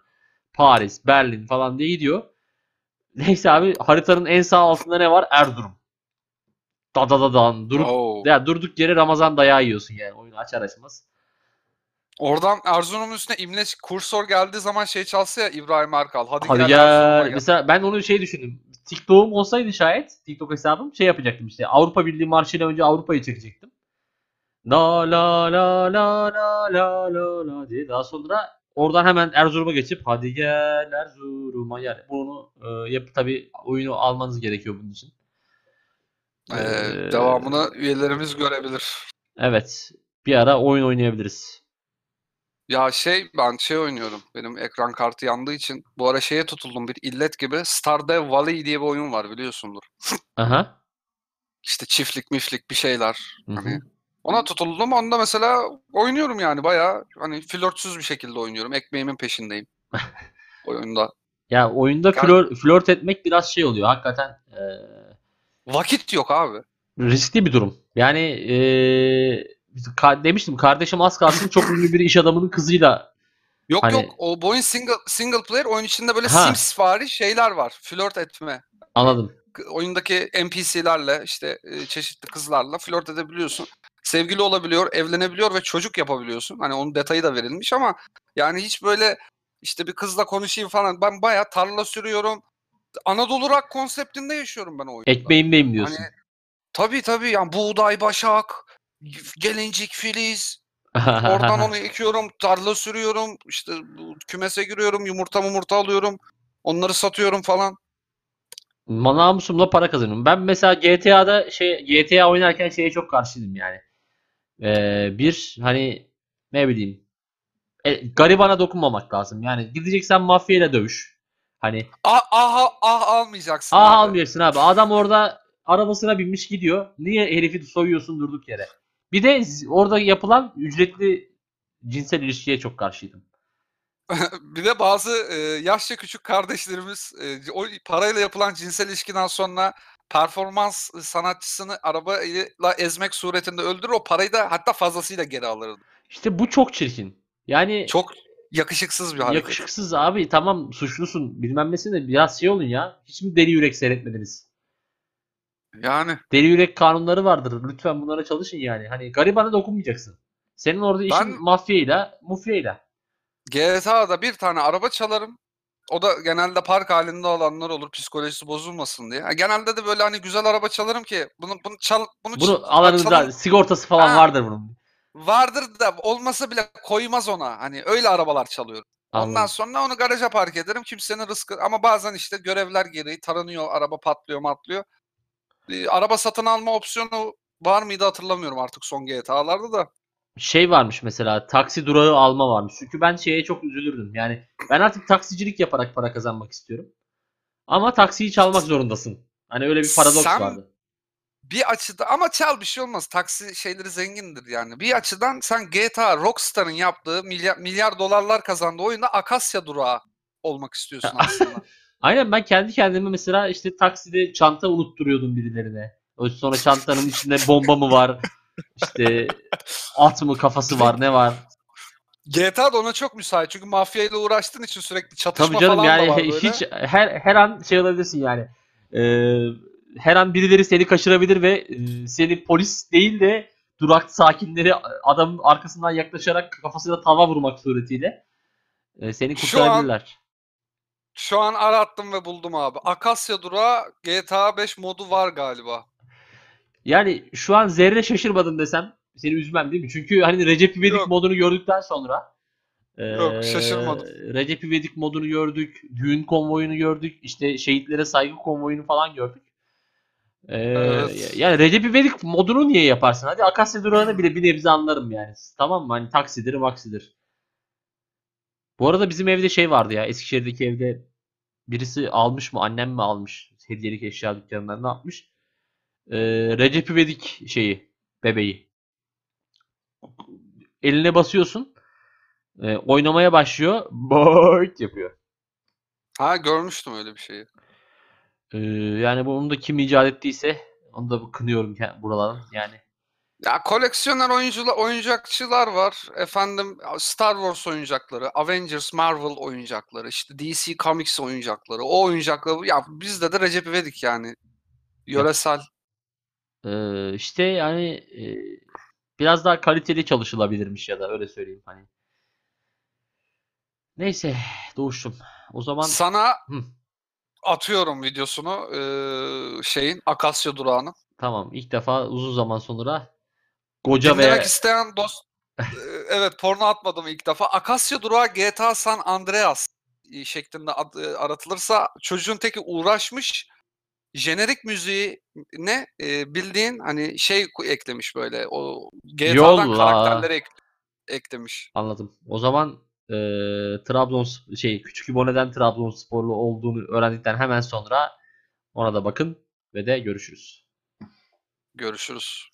Paris, Berlin falan diye gidiyor. Neyse abi haritanın en sağ altında ne var? Erzurum. Da da da dan. Durup, Oo. ya durduk yere Ramazan dayağı yiyorsun yani oyunu açar açmaz. Oradan Erzurum'un üstüne İmleç kursor geldiği zaman şey çalsa ya İbrahim Erkal. Hadi, Hadi gel. gel. Mesela ben onu şey düşündüm. TikTok'um olsaydı şayet TikTok hesabım şey yapacaktım işte. Avrupa Birliği marşıyla önce Avrupa'yı çekecektim. La la la la la la la la diye. Daha sonra oradan hemen Erzurum'a geçip hadi gel Erzurum'a yani bunu e, yap tabi oyunu almanız gerekiyor bunun için. Ee, Ee, devamını üyelerimiz görebilir. Evet. Bir ara oyun oynayabiliriz. Ya şey ben şey oynuyorum. Benim ekran kartı yandığı için bu ara şeye tutuldum bir illet gibi. Stardew Valley diye bir oyun var biliyorsundur. Aha. İşte çiftlik miflik bir şeyler. Hı hı. Hani ona tutuldum. Onda mesela oynuyorum yani bayağı hani flörtsüz bir şekilde oynuyorum. Ekmeğimin peşindeyim. Oyunda. Ya oyunda Yani- flör, flört etmek biraz şey oluyor. Hakikaten e, Vakit yok abi. riskli bir durum. Yani eee, ka- demiştim kardeşim az kalsın çok ünlü bir iş adamının kızıyla Yok Hani- yok o bu oyun single single player oyun içinde böyle Ha. Sims vari şeyler var. Flört etme. anladım. Oyundaki NPC'lerle işte e, çeşitli kızlarla flört edebiliyorsun. Sevgili olabiliyor, evlenebiliyor ve çocuk yapabiliyorsun. Hani onun detayı da verilmiş ama yani hiç böyle işte bir kızla konuşayım falan. Ben bayağı tarla sürüyorum. Anadolu rock konseptinde yaşıyorum ben o oyunda. Ekmeğimdeyim diyorsun. Hani tabii tabii yani buğday, başak, gelincik, filiz, Oradan onu ekiyorum, tarla sürüyorum, işte kümese giriyorum, yumurta mumurta alıyorum. Onları satıyorum falan. Namusumla para kazanıyorum. Ben mesela GTA'da şey GTA oynarken şeye çok karşıydım yani. Ee, bir hani ne bileyim e, garibana dokunmamak lazım. Yani gideceksen mafyayla dövüş. Hani Ah, ah, ah almayacaksın. ah abi. almayacaksın abi. Adam orada arabasına binmiş gidiyor. Niye herifi soyuyorsun durduk yere? Bir de orada yapılan ücretli cinsel ilişkiye çok karşıydım. bir de bazı e, yaşça küçük kardeşlerimiz e, o parayla yapılan cinsel ilişkiden sonra performans sanatçısını arabayla ezmek suretinde öldürür. O parayı da hatta fazlasıyla geri alırdı. İşte bu çok çirkin. Yani Çok yakışıksız bir hareket. yakışıksız abi. Tamam suçlusun bilmem nesin de biraz şey olun ya. Hiç mi deli yürek seyretmediniz? Yani Deli yürek kanunları vardır. Lütfen bunlara çalışın yani. Hani garibana dokunmayacaksın. Senin orada işin Ben- mafyayla, mufyayla. GTA'da bir tane araba çalarım. O da genelde park halinde olanlar olur psikolojisi bozulmasın diye. Ha, Genelde de böyle hani güzel araba çalarım ki bunu bunu çal bunu, Bunu ç- alanında çalın- sigortası falan Ha. vardır bunun. vardır da olmasa bile koymaz ona. Hani öyle arabalar çalıyorum. Ondan Anladım. sonra onu garaja park ederim. Kimsenin rızkı ama bazen işte görevler gereği taranıyor, araba patlıyor, matlıyor. Ee, araba satın alma opsiyonu var mıydı hatırlamıyorum artık son GTA'larda da. Şey varmış mesela taksi durağı alma varmış. Çünkü ben şeye çok üzülürdüm. Yani ben artık taksicilik yaparak para kazanmak istiyorum. Ama taksiyi çalmak zorundasın. Hani öyle bir paradoks Sen- vardı. Bir açıda ama çal bir şey olmaz. Taksi şeyleri zengindir yani. Bir açıdan sen GTA Rockstar'ın yaptığı milyar, milyar dolarlar kazandığı oyunda Akasya durağı olmak istiyorsun aslında. Aynen ben kendi kendime mesela işte takside çanta unutturuyordum birilerine. Sonra çantanın içinde bomba mı var? İşte at mı kafası var ne var? GTA da ona çok müsait çünkü mafyayla uğraştığın için sürekli çatışma Tabii canım falan yani da var böyle. hiç her her an şey olabilirsin yani. Ee, her an birileri seni kaçırabilir ve e, seni polis değil de durak sakinleri adamın arkasından yaklaşarak kafasına tava vurmak suretiyle e, seni Şu an- kurtarabilirler. Şu an arattım ve buldum abi. Akasya durağı GTA 5 modu var galiba. Yani şu an zerre şaşırmadım desem seni üzmem değil mi? Çünkü hani Recep İvedik Yok. modunu gördükten sonra Yok, eee, şaşırmadım. Recep İvedik modunu gördük. Düğün konvoyunu gördük. işte şehitlere saygı konvoyunu falan gördük. Eee, Evet. Yani Recep İvedik modunu niye yaparsın? Hadi Akasya durağını bile bir nebze anlarım yani. Tamam mı? Hani taksidir, maksidir. Bu arada bizim evde şey vardı ya. Eskişehir'deki evde birisi almış mı? Annem mi almış? Hediyelik eşya dükkanından ne yapmış? Ee, Recep İvedik şeyi. Bebeği. Eline basıyorsun. e, oynamaya başlıyor. Boyt yapıyor. Ha görmüştüm öyle bir şeyi. Ee, yani bunu da kim icat ettiyse onu da kınıyorum buradan. Yani Ya koleksiyoner oyuncular, oyuncakçılar var. Efendim Star Wars oyuncakları, Avengers, Marvel oyuncakları, işte DC Comics oyuncakları. O oyuncakları ya bizde de Recep İvedik yani. Yöresel. Ee, işte yani e, biraz daha kaliteli çalışılabilirmiş ya da öyle söyleyeyim hani. Neyse Doğuş'um. O zaman Sana Hı. atıyorum videosunu eee, şeyin Akasya durağının. tamam ilk defa uzun zaman sonra Goca ve isteyen dost evet porno atmadım ilk defa. Akasya durağı GTA San Andreas e, şeklinde ad- e, aratılırsa çocuğun teki uğraşmış jenerik müziği ne e, bildiğin hani şey eklemiş böyle o GTA'dan Yolla. karakterleri ek- eklemiş. anladım. O zaman e, Trabzon şey Küçük İbone'den Trabzonsporlu olduğunu öğrendikten hemen sonra ona da bakın ve de görüşürüz. Görüşürüz.